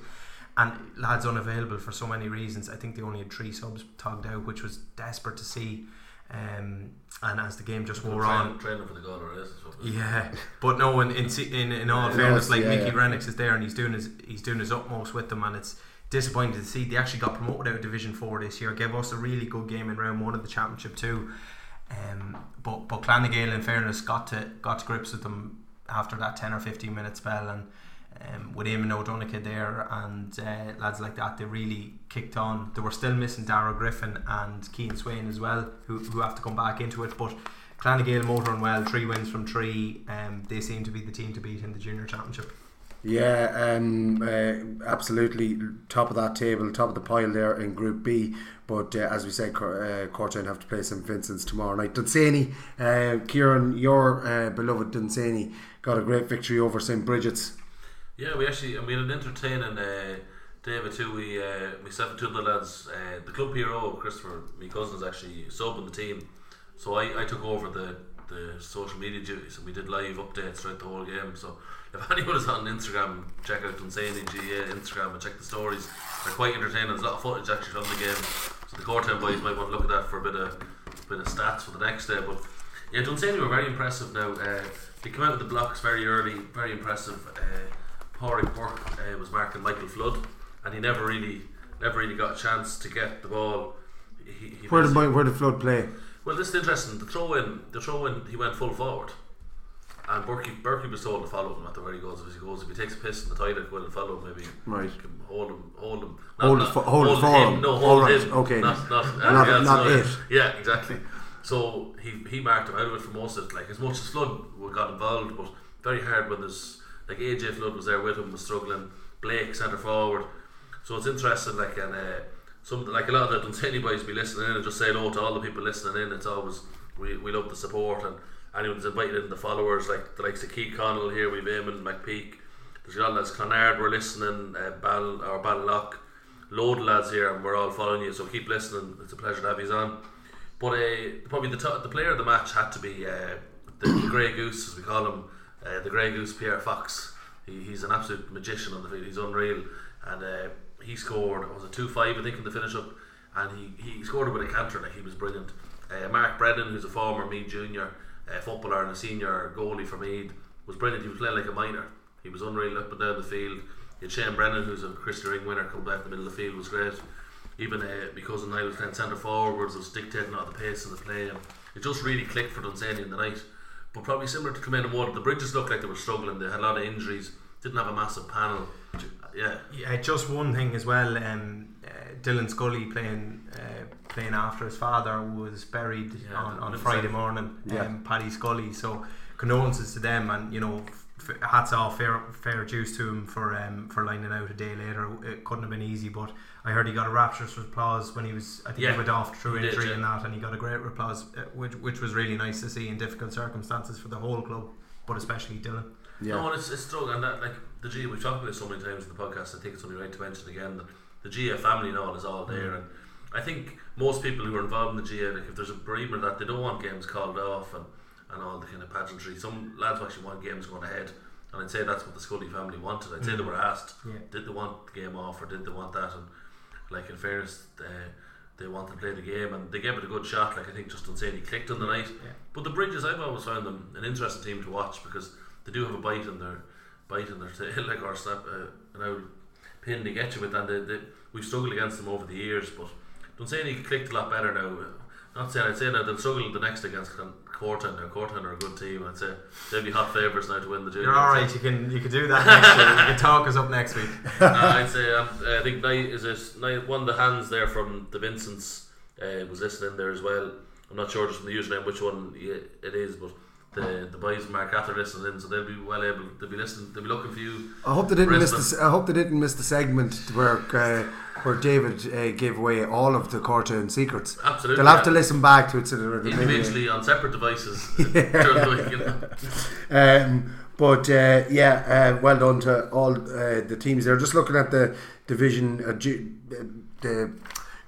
And lads unavailable for so many reasons. I think they only had three subs togged out which was desperate to see um, and as the game just wore on Training, training for the goal or is yeah, but no, in in in, in all Yeah, fairness, like yeah, Mickey yeah. Renix is there and he's doing his he's doing his utmost with them, and it's disappointing to see they actually got promoted out of Division Four this year. Gave us a really good game in round one of the championship too. Um, but but Clann na nGael, in fairness, got to got to grips with them after that ten or fifteen minute spell, and um, with Eamon O'Donoghue there and uh, lads like that, they really kicked on. They were still missing Darrow Griffin and Keane Swain as well, who, who have to come back into it. But Clann na nGael motoring well, three wins from three. Um, they seem to be the team to beat in the junior championship. Yeah, um, uh, absolutely top of that table, top of the pile there in Group B. But uh, as we said, Cor- uh, have to play St Vincent's tomorrow night. Dunsany, uh, Kieran, your uh, beloved Dunsany got a great victory over St Bridget's. Yeah, we actually, I mean, an entertaining uh, David too. We, uh, myself and two of the lads, uh, the club hero Christopher, my cousin, is actually subbing the team. So I, I took over the, the social media duties and we did live updates throughout the whole game. So if anyone is on Instagram, check out Dunsany GAA Instagram and check the stories. They're quite entertaining. There's a lot of footage actually from the game. So the Cortown boys might want to look at that for a bit of bit of stats for the next day. But yeah, Dunsany were very impressive now. Uh, they came out with the blocks very early, very impressive. Uh, Pádraig Burke uh, was marking Michael Flood, and he never really, never really got a chance to get the ball. He, he Where did where did Flood play? well, this is interesting. The throw in, the throw in, he went full forward, and Berkey, Berkey was told to follow him at the where he goes. If he goes, if he takes a piss in the toilet, go and follow him. Maybe Right. hold him, hold him, Hold his fo- hold his forearm. him. No, hold right, him. okay. not not, Not- else, not no. it. Yeah, exactly. So he he marked him out of it for most of it. Like as much as Flood got involved, but very hard when there's like AJ Flood was there with him, was struggling. Blake centre forward. So it's interesting, like and uh, some like a lot of the Dunsany boys be listening in and just say hello to all the people listening in. It's always we, we love the support and anyone's invited in the followers like the likes of Keith Connell here, we've Eamon McPeak. There's a lot of lads Clonard we're listening, uh, Ball or Ballock, load lads here and we're all following you. So keep listening. It's a pleasure to have you on. But uh, probably the top, the player of the match had to be uh, the, the Grey Goose, as we call him, uh, the Grey Goose Pierre Fox. He, he's an absolute magician on the field. He's unreal, and uh, he scored. It was it two five? I think in the finish up, and he, he scored it with a canter. Like he was brilliant. Uh, Mark Brennan, who's a former Meath junior uh, footballer and a senior goalie for Meath, was brilliant. He was playing like a minor. He was unreal up and down the field. You had Shane Brennan, who's a Christy Ring winner, come back in the middle of the field was great. Even uh, because I was playing centre forwards, was dictating all the pace of the play, it just really clicked for Dunsany in the night. But probably similar to Kilmainham Water. the Bridges looked like they were struggling. They had a lot of injuries, didn't have a massive panel. yeah. Yeah, just one thing as well. Um, uh, Dylan Scully playing uh, playing after his father was buried Yeah, on, on Friday morning. Yeah. Um, Paddy Scully. So condolences to them, and you know, f- hats off, fair fair dues to him for um, for lining out a day later. It couldn't have been easy, but I heard he got a rapturous applause when he was. I think Yeah, he went off through he did, injury yeah. and that, and he got a great applause, uh, which which was really nice to see in difficult circumstances for the whole club, but especially Dylan. Yeah. No, and it's, it's strong, and that like the G. We've talked about it so many times in the podcast. I think it's only right to mention again that the GAA family and all is all there, and I think most people who are involved in the GAA, like if there's a bereavement that they don't want games called off and, and all the kind of pageantry. Some lads actually want games going ahead, and I'd say that's what the Scully family wanted. I'd say they were asked, Yeah. did they want the game off or did they want that? And like in fairness, uh, they wanted to play the game and they gave it a good shot. Like I think just Dunsany clicked on the night. Yeah. But the Bridges, I've always found them an interesting team to watch because they do have a bite in their bite in their tail, like or snap uh, an old pin to get you with, and they, they, we've struggled against them over the years. But don't say Dunsany clicked a lot better now. Not saying I'd say now they'll struggle the next against Cortown. Now Cortown are a good team. I'd say they'll be hot favourites now to win the junior. You're all right. You can you can do that next year. You can talk us up next week. uh, I'd say um, I think Knight is it Knight, one of the hands there from the Vincents uh, was listening there as well. I'm not sure just from the username which one it is, but the the boys Mark Cather listening in, so they'll be well able. They'll be listening. They'll be looking for you. I hope they didn't miss the. I hope they didn't miss the segment where uh, where David uh, gave away all of the Cortown secrets. Absolutely, they'll have yeah. to listen back to it they're individually on separate devices during the week. You know. um, but uh, yeah, uh, well done to all uh, the teams there. Just looking at the division, uh, uh, the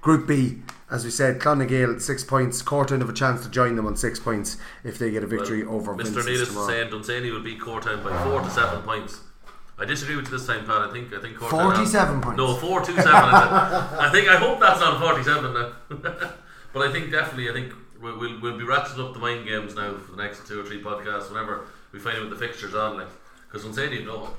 Group B, as we said, Clann na nGael six points. Cortown have a chance to join them on six points if they get a victory Well, over Mr. Vincent's Needles is tomorrow. saying Dunsany will beat Cortown by four to seven points. I disagree with you this time, Pat. I think I think 47 have- points. No, four two seven. I think- I hope that's not forty-seven now. but I think definitely I think we'll, we'll we'll be ratcheting up the mind games now for the next two or three podcasts whenever we find out with the fixtures on, like because Dunsany know.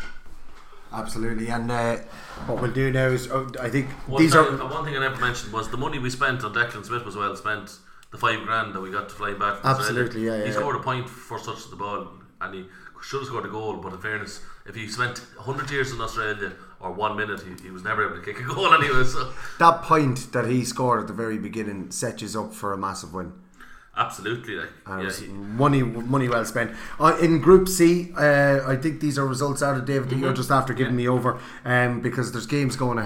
Absolutely, and uh, what we'll do now is, oh, I think One these thing, are uh, one thing I never mentioned was the money we spent on Declan Smith was well spent. The five grand that we got to fly back. From Australia. Absolutely, yeah, yeah, He yeah. scored a point for touch the ball, and he should have scored a goal. But in fairness, if he spent hundred years in Australia or one minute, he, he was never able to kick a goal anyway. So that point that he scored at the very beginning sets you up for a massive win. absolutely, like yeah, he- money, money well spent. Uh, in Group C, uh, I think these are results out of David that you're just after giving Yeah. me over, um, because there's games going uh,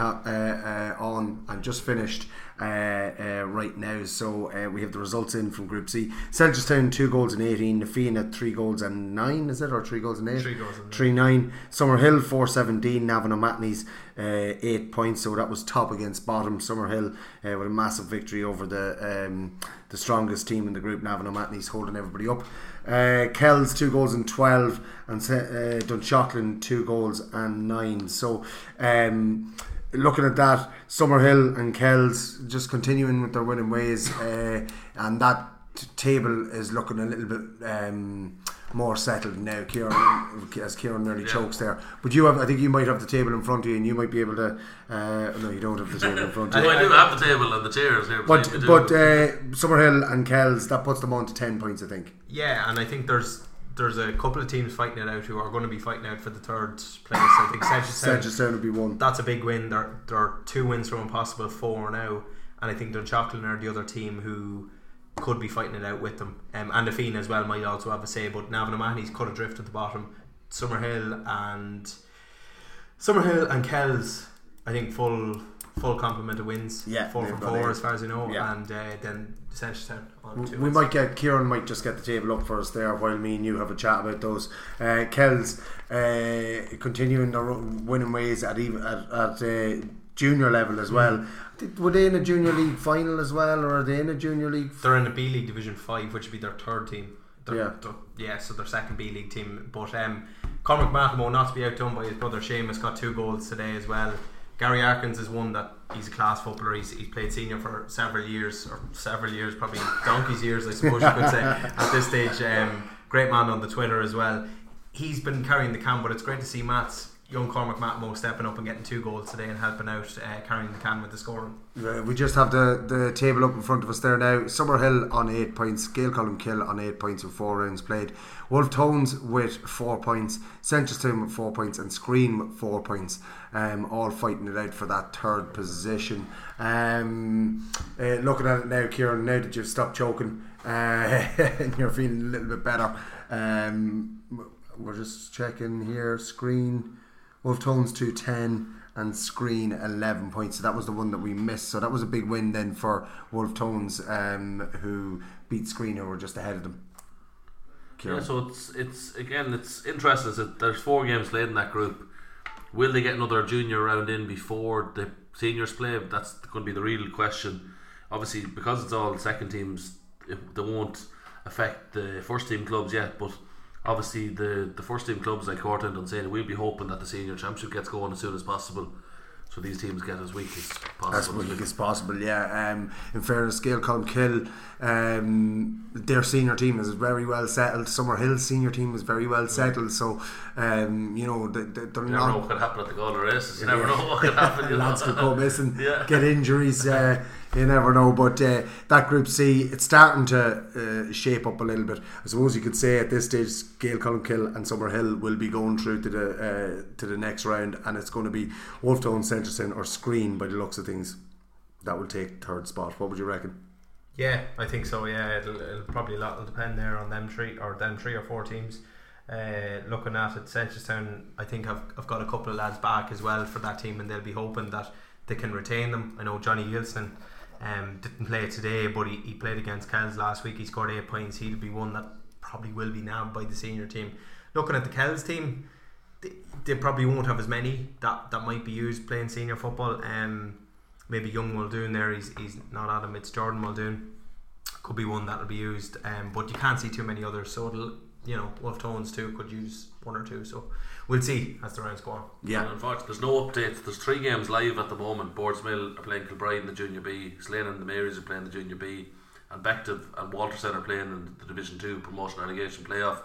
uh, on and just finished right now. So uh, we have the results in from Group C. Seneschalstown two goals and eighteen. Na Fianna three goals and nine. Is it or three goals and eight? Three goals and nine. Three nine. Summerhill four seventeen. Navan O'Mahony's uh, eight points. So that was top against bottom. Summerhill uh, with a massive victory over the um, the strongest team in the group. Navan O'Mahony's holding everybody up. Uh, Kells two goals and twelve, and uh, Dunshaughlin two goals and nine. So. Um, Looking at that, Summerhill and Kells just continuing with their winning ways, uh, and that t- table is looking a little bit um, more settled now. Kieran, as Kieran nearly Yeah. chokes there, but you have, I think you might have the table in front of you, and you might be able to. Uh, no, you don't have the table in front of you. I do have the table and the chairs here, But we but uh, Summerhill and Kells that puts them on to ten points, I think. Yeah, and I think there's there's a couple of teams fighting it out who are going to be fighting out for the third place. I think Seneschalstown. Would be one. That's a big win. There, there are two wins from a possible four now, and I think Dunshaughlin are the other team who could be fighting it out with them. Um, and the Fiend as well might also have a say, but Navan O'Mahony's cut adrift at the bottom. Summerhill and Summerhill and Kells, I think full full complement of wins. Yeah, four from four as far as I know, Yeah. and uh, then Seneschalstown on two. We wins. might get Kieran might just get the table up for us there while me and you have a chat about those. Uh, Kells uh, continuing their winning ways at even at, at uh, junior level as well. Mm. Did- Were they in a junior league final as well, or are they in a junior league? They're in the B League Division Five, which would be their third team. They're, Yeah. they're- yeah, so their second B League team. But um, Cormac Mathamo, not to be outdone by his brother Seamus, got two goals today as well. Gary Arkins is one that he's a class footballer. He's, he's played senior for several years, or several years, probably donkey's years, I suppose you could say at this stage. Um, great man on the Twitter as well. He's been carrying the cam, but it's great to see Matt's young Cormac Matmo stepping up and getting two goals today and helping out, uh, carrying the can with the scoring. Uh, we just have the, the table up in front of us there now. Summerhill on 8 points, Gael Kill on 8 points with 4 rounds played. Wolfe Tones with 4 points, Seneschalstown with 4 points, and Skryne with 4 points. Um, all fighting it out for that third position. Um, uh, looking at it now, Kieran, now that you've stopped choking uh, and you're feeling a little bit better, um, we're just checking here. Skryne, Wolfe Tones 210 and Skryne 11 points. So that was the one that we missed. So that was a big win then for Wolfe Tones, um, who beat Skryne, who were just ahead of them. Yeah, so it's it's again it's interesting. That there's four games played in that group. Will they get another junior round in before the seniors play? That's going to be the real question. Obviously, because it's all second teams, it, they won't affect the first team clubs yet. But obviously, the the first team clubs like Corta and Dunsany, we'll be hoping that the senior championship gets going as soon as possible. So these teams get as weak as possible. As weak as possible, yeah. Um, in fairness, Gael Kill, um, their senior team is very well settled. Summer Summerhill's senior team is very well settled. So, um, you know, they, they, they're You never not. know what could happen at the Galway races. You never know what could happen. You Lads could go missing, Yeah. get injuries. Uh, you never know. But uh, that Group C, it's starting to uh, shape up a little bit. I suppose you could say at this stage, Gael Kill and Summerhill will be going through to the uh, to the next round, and it's going to be Wolftown, Seneschalstown, or Skryne by the looks of things. That will take third spot. What would you reckon? Yeah, I think so. Yeah, it'll, it'll probably a lot will depend there on them three or them three or four teams. Uh, looking at it, Seneschalstown, I think I've, I've got a couple of lads back as well for that team, and they'll be hoping that they can retain them. I know Johnny Yilson um, didn't play today, but he, he played against Kells last week. He scored eight points. He'll be one that probably will be nabbed by the senior team. Looking at the Kells team, they, they probably won't have as many that, that might be used playing senior football. Um, maybe young Muldoon there, he's, he's not Adam, it's Jordan Muldoon. Could be one that'll be used, um, but you can't see too many others. So it'll, you know, Wolfe Tones too could use one or two. So we'll see as the rounds go on. And unfortunately, there's no updates. There's three games live at the moment. Boardsmill are playing Kilbride in the Junior B. Slane and the Marys are playing the Junior B. And Bective and Walterstown are playing in the Division 2 promotion relegation playoff.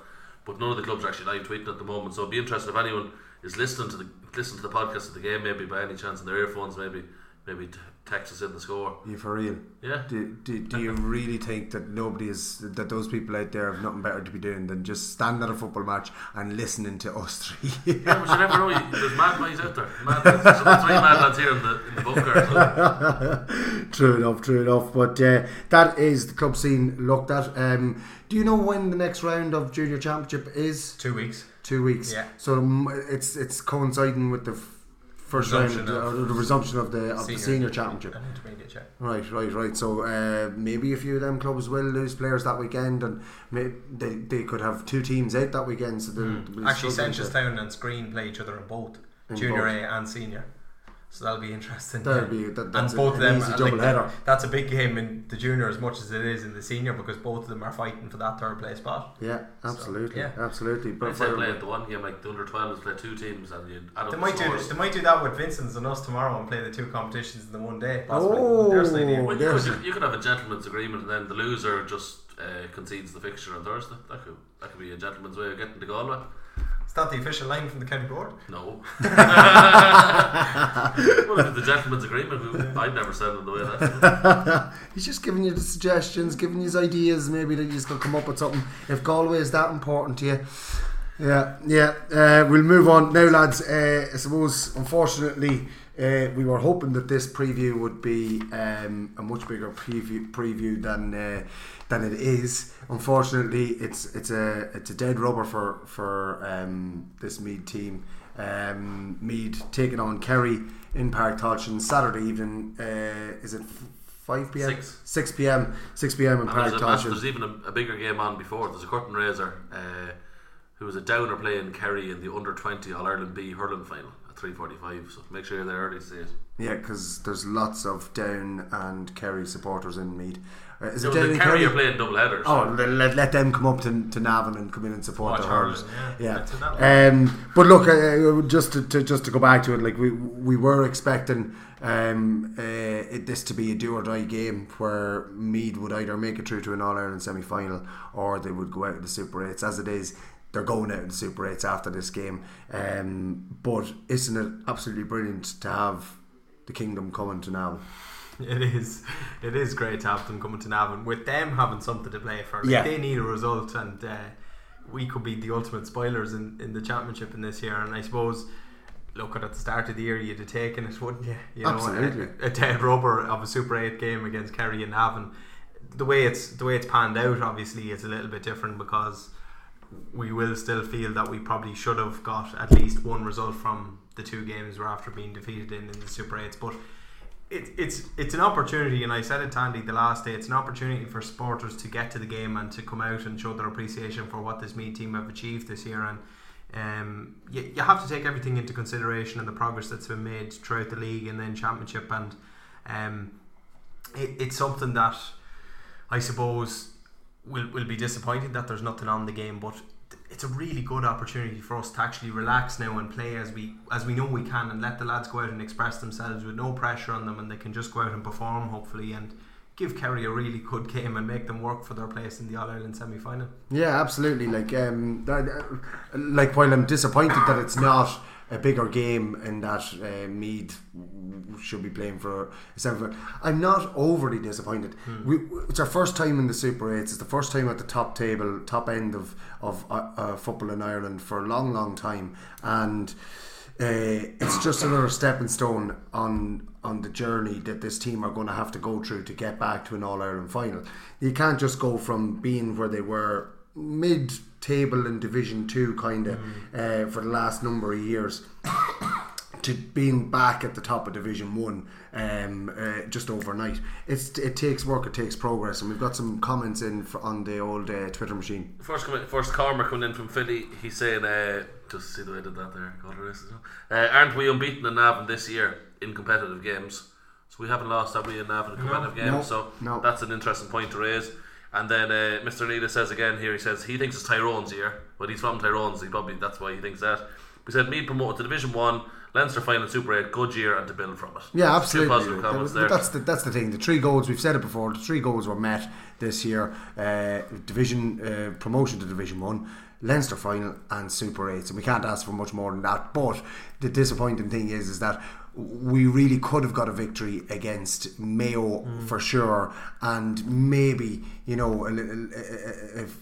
But none of the clubs are actually live tweeting at the moment. So it'd be interesting if anyone is listening to the listen to the podcast of the game, maybe by any chance in their earphones, maybe maybe t- text us in the score. You for real? Yeah. Do, do, do you really think that nobody is that those people out there have nothing better to be doing than just stand at a football match and listening to us three? Yeah, but you never know. you- There's mad boys out there. Mad lads. There's three mad lads here in the in the bunker. So. true enough, true enough. But uh, that is the club scene looked at. Um, do you know when the next round of junior championship is? Two weeks. Two weeks. Yeah. So um, it's it's coinciding with the f- first round, of or the resumption of the of senior the senior championship. yeah. Right, right, right. So uh, maybe a few of them clubs will lose players that weekend, and may, they they could have two teams out that weekend. So Hmm. Actually, Seneschalstown and Skryne play each other in both In junior both. A and senior. So that'll be interesting. That'll be- that- and that's a- both of an them. easy uh, double like, header. That's a big game in the junior as much as it is in the senior because both of them are fighting for that third place spot. Yeah, absolutely, yeah. absolutely. But But if they play at the one game, like the under 12s play two teams, and you add up They the might do. They might do that with Vincent's and us tomorrow and play the two competitions in the one day. Possibly. Oh, There's an idea. Well, you, could, you could have a gentleman's agreement, and then the loser just uh, concedes the fixture on Thursday. That could that could be a gentleman's way of getting to Galway. Is that the official line from the county board? No. well, if it's the gentleman's agreement, I'd never send them the way that. He's just giving you the suggestions, giving you his ideas. Maybe that he's going to come up with something. If Galway is that important to you, yeah, yeah. Uh, we'll move on now, lads. Uh, I suppose, unfortunately, uh, we were hoping that this preview would be um, a much bigger preview preview than uh, than it is. Unfortunately, it's it's a it's a dead rubber for for um, this Meath team. Um, Meath taking on Kerry in Páirc Tailteann Saturday evening. Uh, is it? 5 p.m. Six. 6 p.m. 6 p.m. in And Park there's, Tolchin. there's even a, a bigger game on before. There's a curtain raiser uh, who was a downer playing Kerry in the under 20 All Ireland B hurling final 3:45. So make sure you're there early to see it. Yeah, because there's lots of Down and Kerry supporters in Meath. Uh, is it the Derry Kerry are playing double headers. Oh, let, let, let them come up to, to Navan and come in and support Watch the hurlers. yeah. Yeah. That's what that Um, but look, uh, just to, to just to go back to it, like we we were expecting um, uh, it, this to be a do or die game where Meath would either make it through to an All Ireland semi final or they would go out in the Super Eights. As it is, they're going out in Super Eights after this game. Um, but isn't it absolutely brilliant to have the kingdom coming to now? It is. It is great to have them coming to Navan with them having something to play for. Like Yeah. They need a result, and uh, we could be the ultimate spoilers in, in the championship in this year. And I suppose, look at at the start of the year, you'd have taken it, wouldn't you? You know, Absolutely. a, a dead rubber of a Super Eight game against Kerry and Navan. The way it's the way it's panned out, obviously, is a little bit different because we will still feel that we probably should have got at least one result from the two games we're after being defeated in in the Super Eights. But it, it's it's an opportunity, and I said it to Andy the last day. It's an opportunity for supporters to get to the game and to come out and show their appreciation for what this Meath team have achieved this year. And um, you, you have to take everything into consideration and the progress that's been made throughout the league and then championship. And um, it, it's something that I suppose will will be disappointed that there's nothing on the game, but it's a really good opportunity for us to actually relax now and play as we as we know we can and let the lads go out and express themselves with no pressure on them and they can just go out and perform hopefully and give Kerry a really good game and make them work for their place in the All Ireland semi final. Yeah, absolutely. Like, um, uh, like while I'm disappointed that it's not a bigger game and that uh, Meath should be playing for a semi I'm not overly disappointed. We, it's our first time in the Super Eights. It's the first time at the top table, top end of of uh, uh, football in Ireland for a long, long time, and. Uh, it's just another stepping stone on on the journey that this team are going to have to go through to get back to an All Ireland final. You can't just go from being where they were mid table in Division Two, kind of, uh, for the last number of years. To being back at the top of Division One, um, uh, just overnight, it's it takes work, it takes progress, and we've got some comments in for, on the old uh, Twitter machine. First, coming, first Cormac coming in from Philly. He's saying, uh, just see the way I did that there. God. Uh, aren't we unbeaten in Navan this year in competitive games? So we haven't lost, have we, in Navan in competitive games? No, so no. that's an interesting point to raise. And then uh, Mr. Neela says again here, he says he thinks it's Tyrone's year, but he's from Tyrone's. He probably that's why he thinks that. We said Meath promoted to Division One, Leinster final Super Eight, good year, and to build from it. Yeah, Two absolutely. positive comments there. That's the that's the thing. The three goals we've said it before. The three goals were met this year. Uh, division uh, promotion to Division One, Leinster final, and Super Eight, and we can't ask for much more than that. But the disappointing thing is, is that we really could have got a victory against Mayo Mm. for sure, and maybe you know if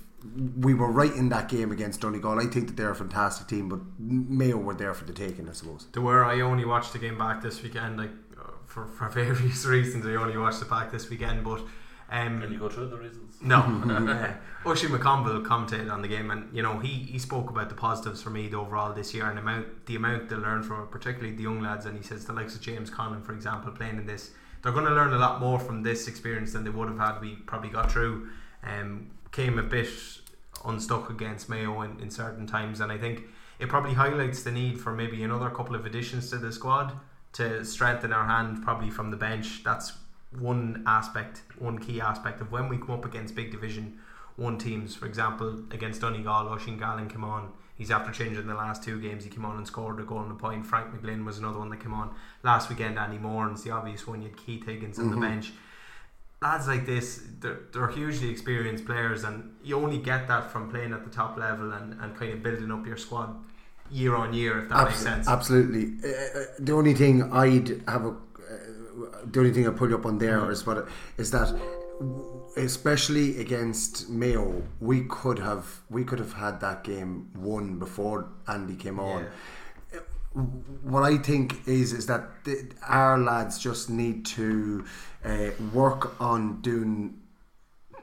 we were right in that game against Donegal. I think that they're a fantastic team, but Mayo were there for the taking, I suppose. To where I only watched the game back this weekend, like uh, for, for various reasons, I only watched it back this weekend. But um, Can you go through the reasons? No, uh, Oisín McConville commentated on the game, and you know he, he spoke about the positives for Meath overall this year and amount the amount they learned from it, particularly the young lads. And he says the likes of James Conlon, for example, playing in this, they're going to learn a lot more from this experience than they would have had. We probably got through, um, came a bit unstuck against Mayo in, in certain times, and I think it probably highlights the need for maybe another couple of additions to the squad to strengthen our hand, probably from the bench. That's one aspect, one key aspect of when we come up against big division one teams. For example, against Donegal, Oisin Gallen came on. He's after changing the last two games. He came on and scored a goal and a point. Frank McGlynn was another one that came on last weekend. Andy Moran's the obvious one. You had Keith Higgins on Mhm. the bench. Lads like this, they're, they're hugely experienced players, and you only get that from playing at the top level and, and kind of building up your squad year on year, if that makes sense. Absolutely. Uh, uh, the only thing I'd have a, the only thing I put you up on there is what is that, especially against Mayo, we could have we could have had that game won before Andy came on. What I think is is that our lads just need to uh, work on doing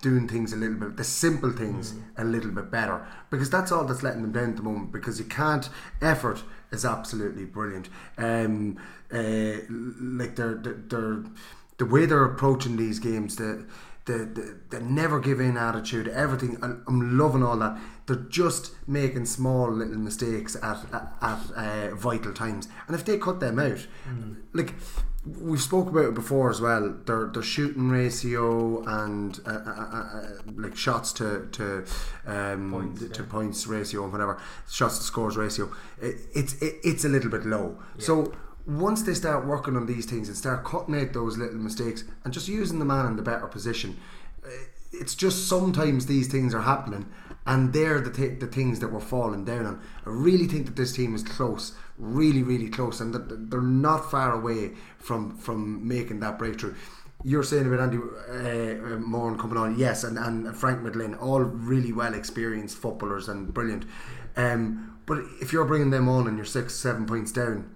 doing things a little bit, the simple things a little bit better, because that's all that's letting them down at the moment. Because you can't, effort is absolutely brilliant. Um, uh, like they're, they're, they're the way they're approaching these games, the the, the, the never give in attitude, everything. I'm, I'm loving all that. They're just making small little mistakes at at, at uh, vital times, and if they cut them out, like we've spoke about it before as well. Their their shooting ratio and uh, uh, uh, uh, like shots to to um, Points, to yeah. points ratio and whatever shots to scores ratio, it, it's it, it's a little bit low. So once they start working on these things and start cutting out those little mistakes and just using the man in the better position, uh, it's just sometimes these things are happening and they're the, th- the things that we're falling down on. I really think that this team is close, really, really close, and that they're not far away from from making that breakthrough. You're saying about Andy uh, Moran coming on, yes, and, and Frank McGlynn, all really well experienced footballers and brilliant. Um, but if you're bringing them on and you're six, seven points down,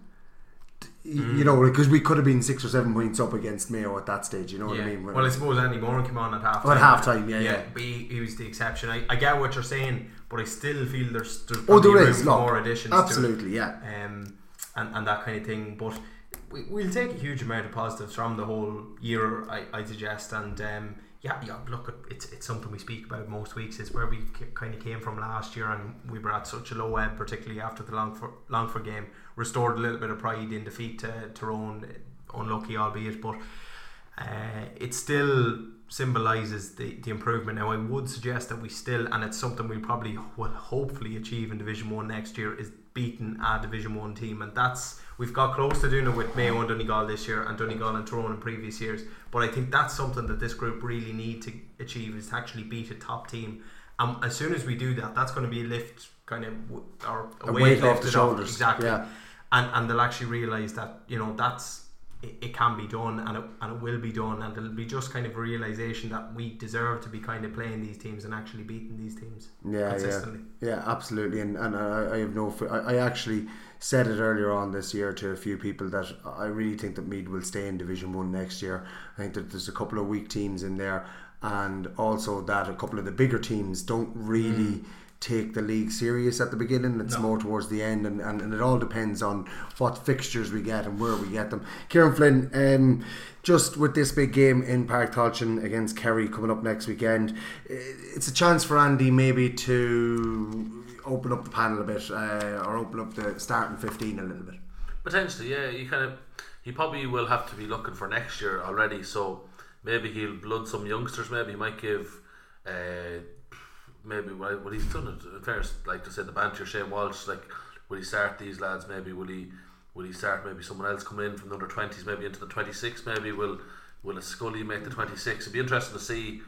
y- you know, because we could have been six or seven points up against Mayo at that stage. You know what I mean? Well, I suppose Andy Moran came on at half Oh, at half-time, yeah, yeah. But he, he was the exception. I, I get what you're saying, but I still feel there's, there's Oh, there is, look, more additions. absolutely, to it, yeah. Um, and, and that kind of thing. But we, we'll take a huge amount of positives from the whole year, I, I suggest. And um, yeah, yeah, look, it's, it's something we speak about most weeks. It's where we kind of came from last year, and we were at such a low ebb, particularly after the Longford, Longford game. Restored a little bit of pride in defeat to Tyrone, unlucky albeit, but uh, it still symbolises the, the improvement. Now, I would suggest that we still, and it's something we probably will hopefully achieve in Division One next year, is beating a Division One team, and that's we've got close to doing it with Mayo and Donegal this year, and Donegal and Tyrone in previous years. But I think that's something that this group really need to achieve is to actually beat a top team. And as soon as we do that, that's going to be a lift, kind of, or a, A weight, weight off the shoulders, exactly. yeah. And and they'll actually realise that you know that's it, it can be done and it, and it will be done and it'll be just kind of a realization that we deserve to be kind of playing these teams and actually beating these teams Yeah, consistently. yeah, yeah, absolutely. And and I, I have no. I, I actually said it earlier on this year to a few people that I really think that Meath will stay in Division One next year. I think that there's a couple of weak teams in there, and also that a couple of the bigger teams don't really. Take the league serious at the beginning. It's No. more towards the end, and, and, and it all depends on what fixtures we get and where we get them. Kieran Flynn, um, just with this big game in Páirc Tailteann against Kerry coming up next weekend, it's a chance for Andy maybe to open up the panel a bit uh, or open up the starting 15 a little bit. Potentially, yeah. You kind of, he probably will have to be looking for next year already. So maybe he'll blood some youngsters. Maybe he might give, uh, maybe well, well he's done it. In fairness, like to say the banter Shane Walsh, like will he start these lads? Maybe will he? Will he start maybe someone else come in from the under twenties, maybe into the twenty six? Maybe will will a Scully make the twenty six? It'd be interesting to see.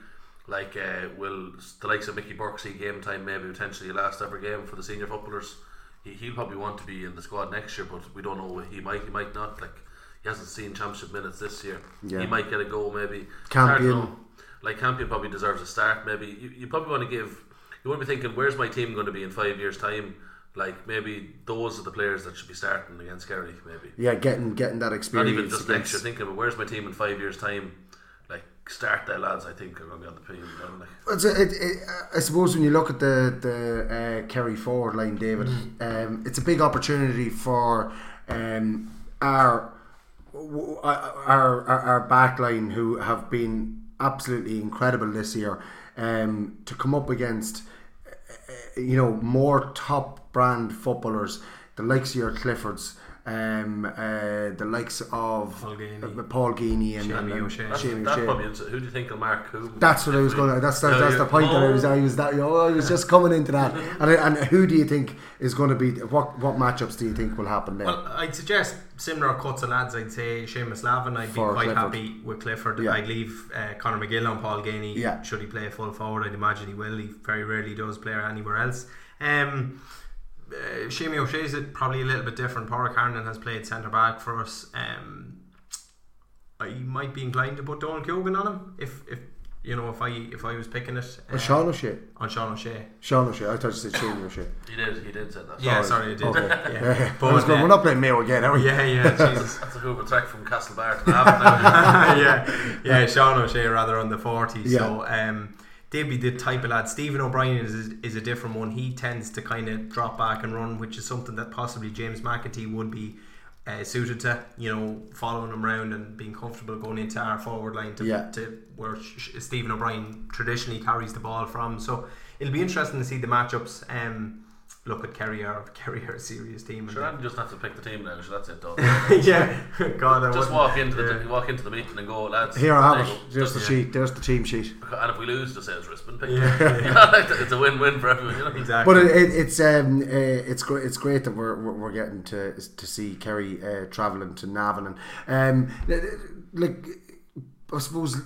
Like, uh, will the likes of Mickey Burke see game time? Maybe potentially last ever game for the senior footballers. He, he'll probably want to be in the squad next year, but we don't know. He might, he might not. Like, he hasn't seen championship minutes this year. Yeah. He might get a go. Maybe Campion. hard to know. Like Campion probably deserves a start. Maybe you, you probably want to give. You want to be thinking, where's my team going to be in five years' time? Like maybe those are the players that should be starting against Kerry. Maybe Yeah, getting getting that experience. not even just next year. Thinking, about where's my team in five years' time? Like start their lads. I think are going to be on the team. you know, Like. It's a, it, it, I suppose when you look at the the uh, Kerry forward line, David, Mm. um, it's a big opportunity for um, our, our our our back line who have been absolutely incredible this year um, to come up against uh, you know more top brand footballers, the likes of your Cliffords. Um, uh, the likes of Paul Geaney. uh, Paul Geaney and, Shamie and, and O'Shea. That's, Shamie that's O'Shea. probably ins- who do you think will mark who? That's what I was going to. That's that's, No, that's the point that I was. Oh. I was that. You know, I was just coming into that. And and who do you think is going to be? What what matchups do you think will happen there? Well, I'd suggest similar cuts of lads. I'd say Seamus Lavin. I'd be quite Clifford. happy with Clifford. Yeah. I'd leave uh, Conor McGill on Paul Geaney. Yeah. Should he play full forward? I'd imagine he will. He very rarely does play anywhere else. Um, uh, Shamie O'Shea's it probably a little bit different. Pádraic Harnan has played centre back for us. Um, I might be inclined to put Donal Keogan on him if if you know if I if I was picking it. Or Sean O'Shea. on Sean O'Shea. Sean O'Shea. I thought you said Shane O'Shea. He did. He did say that. Yeah, sorry, I did. Okay. Yeah. I was going. uh, We're not playing Mayo again, are we? Yeah, yeah, Jesus. That's a Hoover track from Castlebar to Navan yeah, yeah, Sean O'Shea rather on the 40. Yeah. So um, they'd be the type of lad. Stephen O'Brien is, is a different one. He tends to kind of drop back and run, which is something that possibly James McEntee would be uh, suited to. You know, following him around and being comfortable going into our forward line to, Yeah. to where Stephen O'Brien traditionally carries the ball from. So it'll be interesting to see the matchups. Um, look at Kerry are Kerry are a serious team. Sure, they- I just have to pick the team now. So that's it, done. yeah, God, I just wouldn't- walk into the yeah. walk into the meeting and go, lads. Here I have you it. go. There's the sheet. There's the team sheet. And if we lose, just say it's Rispin pick. Yeah. it's a win-win for everyone. You know? Exactly. But it, it, it's um, uh, it's great. It's great that we're, we're, we're getting to to see Kerry uh, traveling to Navan and um, like I suppose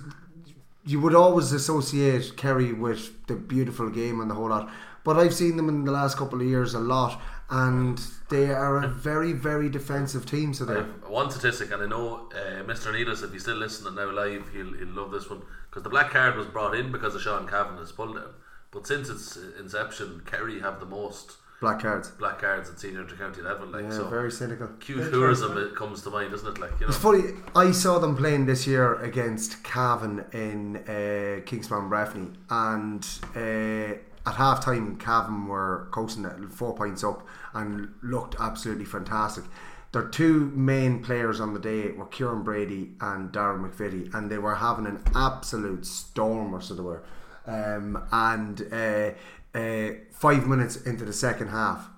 you would always associate Kerry with the beautiful game and the whole lot. But I've seen them in the last couple of years a lot, and they are a very very defensive team. So I they have one statistic, and I know uh, Mr. Needles, if he's still listening now live, he'll, he'll love this one because the black card was brought in because of Sean Cavanagh's pull down. But since its inception, Kerry have the most black cards. black cards at senior intercounty level. Like Yeah, so, very cynical. Cute tourism it comes to mind, doesn't it? Like you know, It's funny. I saw them playing this year against Cavan in uh, Kingspan Breffni, and uh, at half time, Cavan were coasting four points up and looked absolutely fantastic. Their two main players on the day were Kieran Brady and Darren McVeety, and they were having an absolute storm, or so they were. Um, and uh, uh, five minutes into the second half,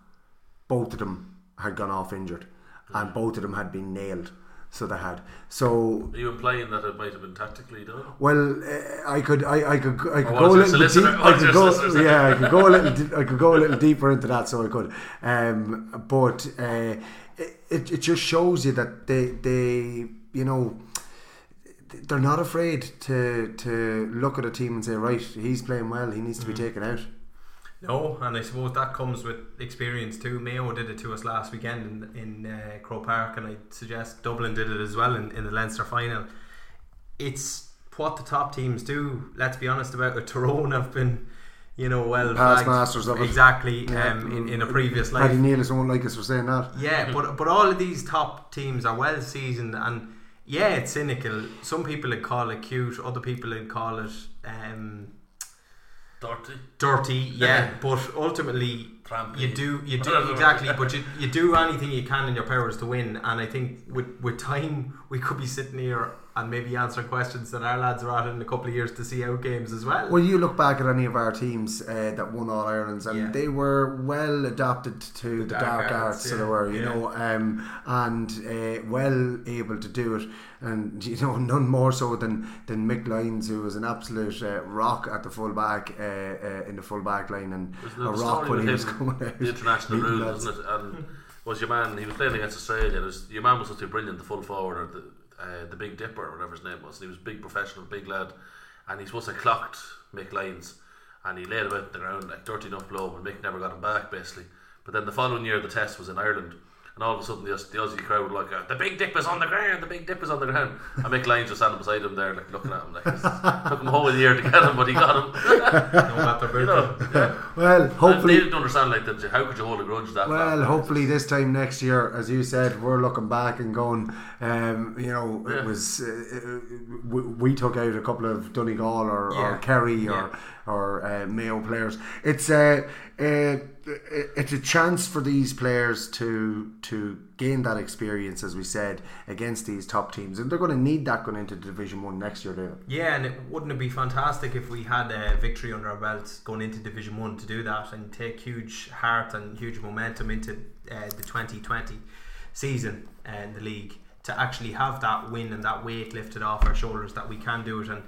both of them had gone off injured, and both of them had been nailed. So they had. So are you implying that it might have been tactically done? well, uh, I could, I, I could, I could Or go a was little bit deep. I was could go, solicitor yeah, I could go a little, di- I could go a little deeper into that, so I could. Um, but uh, it, it, it just shows you that they, they, you know, they're not afraid to to look at a team and say, right, he's playing well, he needs to be Mm. taken out. No, and I suppose that comes with experience too. Mayo did it to us last weekend in, in uh, Croke Park, and I suggest Dublin did it as well in, in the Leinster final. It's what the top teams do. Let's be honest about it. Tyrone have been, you know, well Past masters of it. exactly Yeah. um, in, in a previous life. Paddy Nealis won't like us for saying that. Yeah, but but all of these top teams are well seasoned, and yeah, it's cynical. Some people would call it cute, other people would call it um, Dirty. dirty. Yeah, but ultimately, Trampy. you do you do exactly. But you, you do anything you can in your powers to win, and I think with with time we could be sitting here and maybe answering questions that our lads are at in a couple of years to see out games as well. Well, you look back at any of our teams uh, that won All Irelands, and Yeah. they were well adapted to the, dark dark, arts, arts, so yeah. they were, you Yeah. know, um, and uh, well able to do it, and you know, none more so than than Mick Lyons, who was an absolute uh, rock at the full back uh, uh, in the full back line, and a rock when he was coming out. the international beating rule, lads. wasn't it? And was your man? He was playing against Australia. It was, your man was such a brilliant, the full forward or the uh, the Big Dipper or whatever his name was. And he was a big professional, big lad, and he's supposed to clocked Mick Lyons, and he laid him out the ground like dirty enough blow, but Mick never got him back basically. But then the following year, the test was in Ireland. And all of a sudden, the, the Aussie crowd were like, uh, "The big Dipper's on the ground! The big Dipper's on the ground!" And Mick Lyons was standing beside him there, like looking at him. Like took him a whole year to get him, but he got him. No matter you know, yeah. Well, And hopefully, they didn't understand like that. How could you hold a grudge that Well, hopefully this time next year, as you said, we're looking back and going, um, you know, Yeah. it was uh, we, we took out a couple of Donegal or, Yeah. or Kerry or or uh, Mayo players. It's a uh, it's a chance for these players to to gain that experience, as we said, against these top teams, and they're going to need that going into Division One next year. David. Yeah, and it wouldn't it be fantastic if we had a victory under our belts going into Division One to do that and take huge heart and huge momentum into uh, the 2020 season in the league to actually have that win and that weight lifted off our shoulders that we can do it and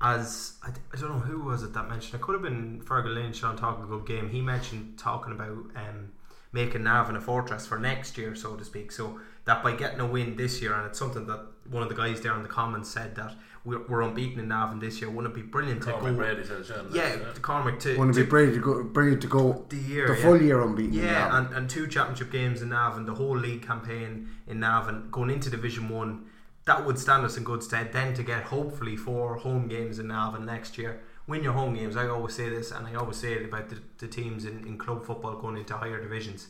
as I, I don't know who was it that mentioned it could have been Fergal Lynch on talking a good game he mentioned talking about um, making Navan a fortress for next year so to speak so that by getting a win this year and it's something that one of the guys there in the comments said that we're, we're unbeaten in Navan this year wouldn't it be brilliant to Cormac go Brady says, yeah, yeah, yeah. to Cormac to, Want to to be brave to go, brave to go the year, the yeah. full year unbeaten. Yeah, Navan. and, and two championship games in Navan, the whole league campaign in Navan, going into Division One, that would stand us in good stead. Then to get hopefully four home games in Navan next year, win your home games. I always say this, and I always say it about the, the teams in, in club football going into higher divisions.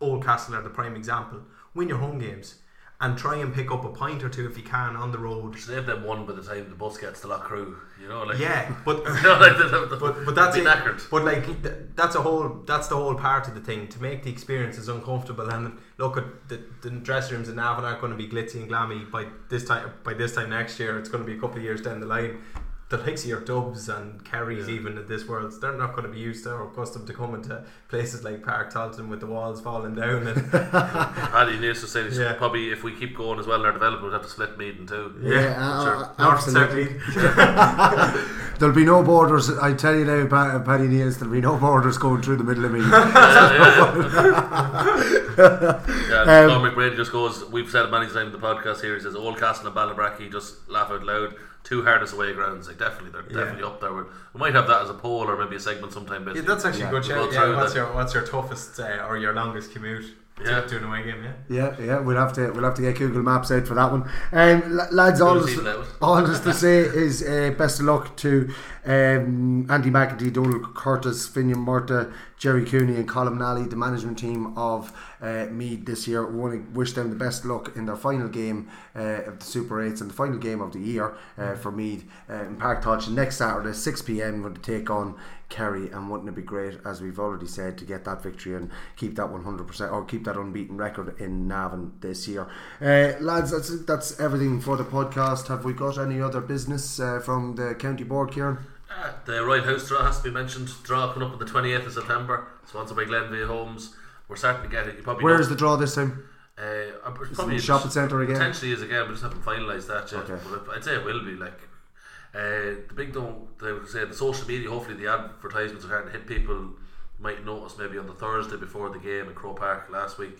Oldcastle are the prime example. Win your home games, and try and pick up a point or two if you can on the road. Save them one by the time the bus gets to Loughcrew. You know, like Yeah, but you know, like, the- the- but but that's it. knackered. But like th- that's a whole that's the whole part of the thing to make the experience as uncomfortable. And look at the, the dressing rooms in Navan aren't going to be glitzy and glammy by this time. By this time next year, it's going to be a couple of years down the line. The likes of your Dubs and Kerrys, even in this world, they're not going to be used to or accustomed to coming to places like Páirc Tailteann with the walls falling down. And Paddy News was saying Yeah. probably if we keep going as well in our development, we'll have to split meeting too. Yeah, uh, Sure. uh, absolutely. There'll be no borders. I tell you now, Pa- Paddy Niels, there'll be no borders going through the middle of me. Yeah, Um, Cormac Brady just goes. We've said it many times in the podcast here. He says Oldcastle and Ballinabrackey just laugh out loud. Two hardest away grounds. Like definitely, they're Yeah. definitely up there. We we might have that as a poll or maybe a segment sometime. Yeah, that's actually a good We'll shout. go through Yeah, what's that. your what's your toughest uh, or your longest commute Yeah. to, to an away game? Yeah. Yeah, yeah, we'll have to we'll have to get Google Maps out for that one. Um, lads, all even all this to say is uh, best of luck to um, Andy McEntee, Donal Curtis, Finian Murtagh, Jerry Cooney, and Colin Nally, the management team of uh, Meath this year. We want to wish them the best luck in their final game uh, of the Super 8s and the final game of the year uh, for Meath uh, in Páirc Tailteann next Saturday, 6 pm, when they take on Kerry. And wouldn't it be great, as we've already said, to get that victory and keep that 100% or keep that unbeaten record in Navan this year? Uh, lads, that's, that's everything for the podcast. Have we got any other business uh, from the county board, Kieran? Uh, the Royal House draw has to be mentioned. Draw coming up on the 28th of September, sponsored by Glenveagh Homes. We're starting to get it. You probably Where know- is the draw this time? Uh, Is it probably shopping centre again? Potentially is again. We just haven't finalised that yet. Okay. But I'd say it will be like uh, the big thing. They would say the social media. Hopefully, the advertisements are starting to hit people. You might notice maybe on the Thursday before the game at Croke Park last week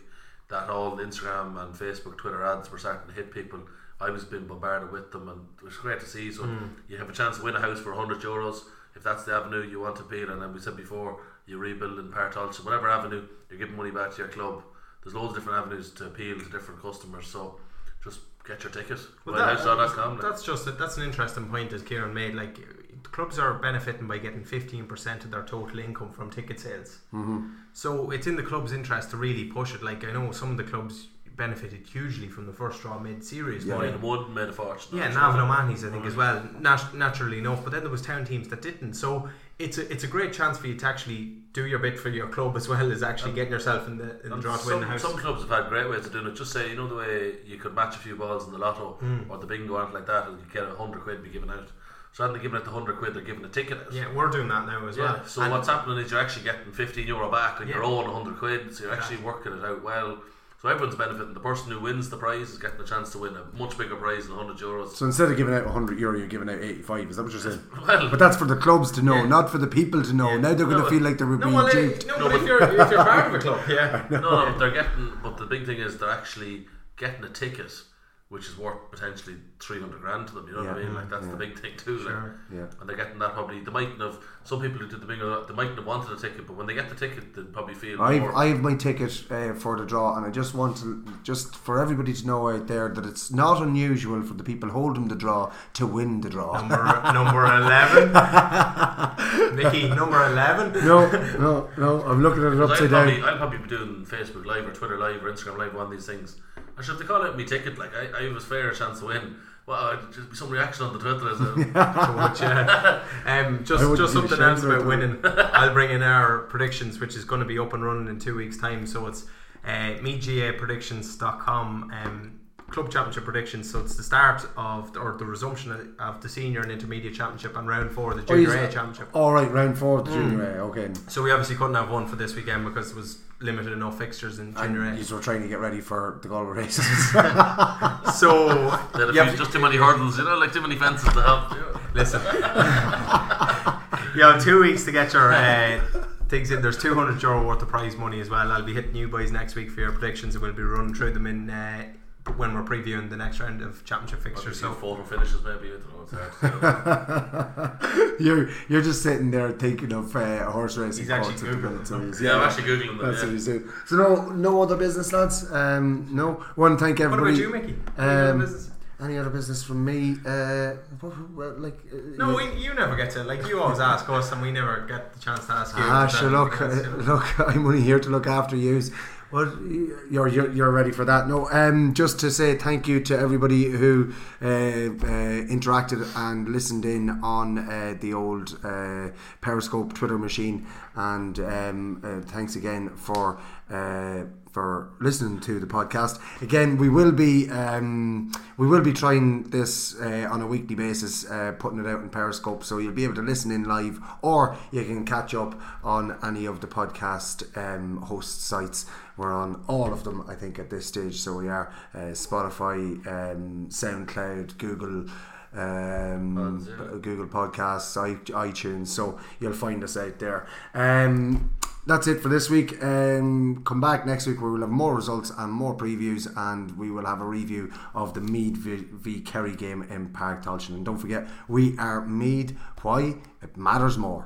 that all Instagram and Facebook, Twitter ads were starting to hit people. I was being bombarded with them, and it was great to see. So Mm. you have a chance to win a house for 100 euros if that's the avenue you want to be in. And then we said before, you rebuild in Páirc Tailteann, whatever avenue, you're giving money back to your club. There's loads of different avenues to appeal to different customers. So just get your tickets. Well, that, that's just a, that's an interesting point that Kieran made. Like clubs are benefiting by getting fifteen percent of their total income from ticket sales. Mhm. So it's in the club's interest to really push it. Like I know some of the clubs benefited hugely from the first draw mid series. Yeah, Moyne Wood made a fortune. Yeah, Navan O'Mahony's I think as well, nat- naturally enough. But then there was town teams that didn't. So it's a, it's a great chance for you to actually do your bit for your club as well as actually getting yourself in the in the draw to win the some, house. some clubs have had great ways of doing it. Just say, you know, the way you could match a few balls in the lotto Mm. or the bingo or like that, and you get a hundred quid be given out. So rather than giving out the hundred quid, they're giving a ticket out. Yeah, we're doing that now as Yeah, well. So And- what's happening is you're actually getting 15 euro back on Yeah. your own 100 quid. So you're actually working it out well. So everyone's benefiting. The person who wins the prize is getting a chance to win a much bigger prize than 100 euros. So instead of giving out 100 euro, you're giving out 85. Is that what you're saying? Well- but that's for the clubs to know, Yeah. not for the people to know. Now they're going to feel like they were No, being well, eh, duped. no, but if you're if you're part of a club, yeah. no, no, they're getting. But the big thing is they're actually getting a ticket, which is worth potentially 300 grand to them. You know what I mean? Like that's Yeah. the big thing too. Sure. Like, Yeah. And they're getting that probably. They mightn't have. Some people who did the bingo, they mightn't have wanted a ticket, but when they get the ticket, they probably feel I've. I have my ticket uh, for the draw, and I just want to just for everybody to know out there that it's not unusual for the people holding the draw to win the draw. Number number eleven, Mickey. Number eleven. no, no, no. I'm looking at it Because I'll upside probably, down. I'll probably be doing Facebook Live or Twitter Live or Instagram Live, one of these things. I should they call out me ticket. Like I, I have a fair chance to win. Well, I'd just be some reaction on the Twitter as well. So. Um, just just something else about about winning. I'll bring in our predictions, which is going to be up and running in two weeks' time. So it's uh, megapredictions.com. Um, Club Championship predictions. So it's the start of or the resumption of, of the senior and intermediate championship and round four of the Oh, junior you- A championship. All right, round four of the Mm. junior A. Okay. So we obviously couldn't have one for this weekend because it was limited enough fixtures in junior And A. you were trying to get ready for the Galway races. So They had you few- just too many hurdles, you know, like too many fences to have. Listen, you have two weeks to get your uh, things in. There's 200 euro worth of prize money as well. I'll be hitting you boys next week for your predictions, and we'll be running through them in uh, when we're previewing the next round of championship fixtures. So So photo finishes maybe. I don't know. It's hard to say. you're you're just sitting there thinking of uh, horse racing. He's actually courts at the Googling minute, so them. he's- Yeah, I'm actually Googling them, That's yeah. what he's doing. So no, no other business, lads. Um, no. One thank everybody. what about everybody. you, Mickey? Any other Um, business? Any other business from me? Uh, what- well, like uh, No, you- we, you never get to like you always ask us, and we never get the chance to ask you. Ah, sure. Look, anything else, you know? look. I'm only here to look after yous. Well, you're, you're you're ready for that. No, um, just to say thank you to everybody who uh, uh, interacted and listened in on uh, the old uh, Periscope Twitter machine, and um, uh, thanks again for. For listening to the podcast. Again, we will be um, we will be trying this uh, on a weekly basis, uh, putting it out in Periscope, so you'll be able to listen in live, or you can catch up on any of the podcast um, host sites. We're on all of them, I think, at this stage. So we are uh, Spotify, um, SoundCloud, Google. Um, Google Podcasts, iTunes, so you'll find us out there. That's it for this week. Um, come back next week where we'll have more results and more previews, and we will have a review of the Meath v, v Kerry game in Páirc Tailteann. And don't forget, we are Meath. Why? It matters more.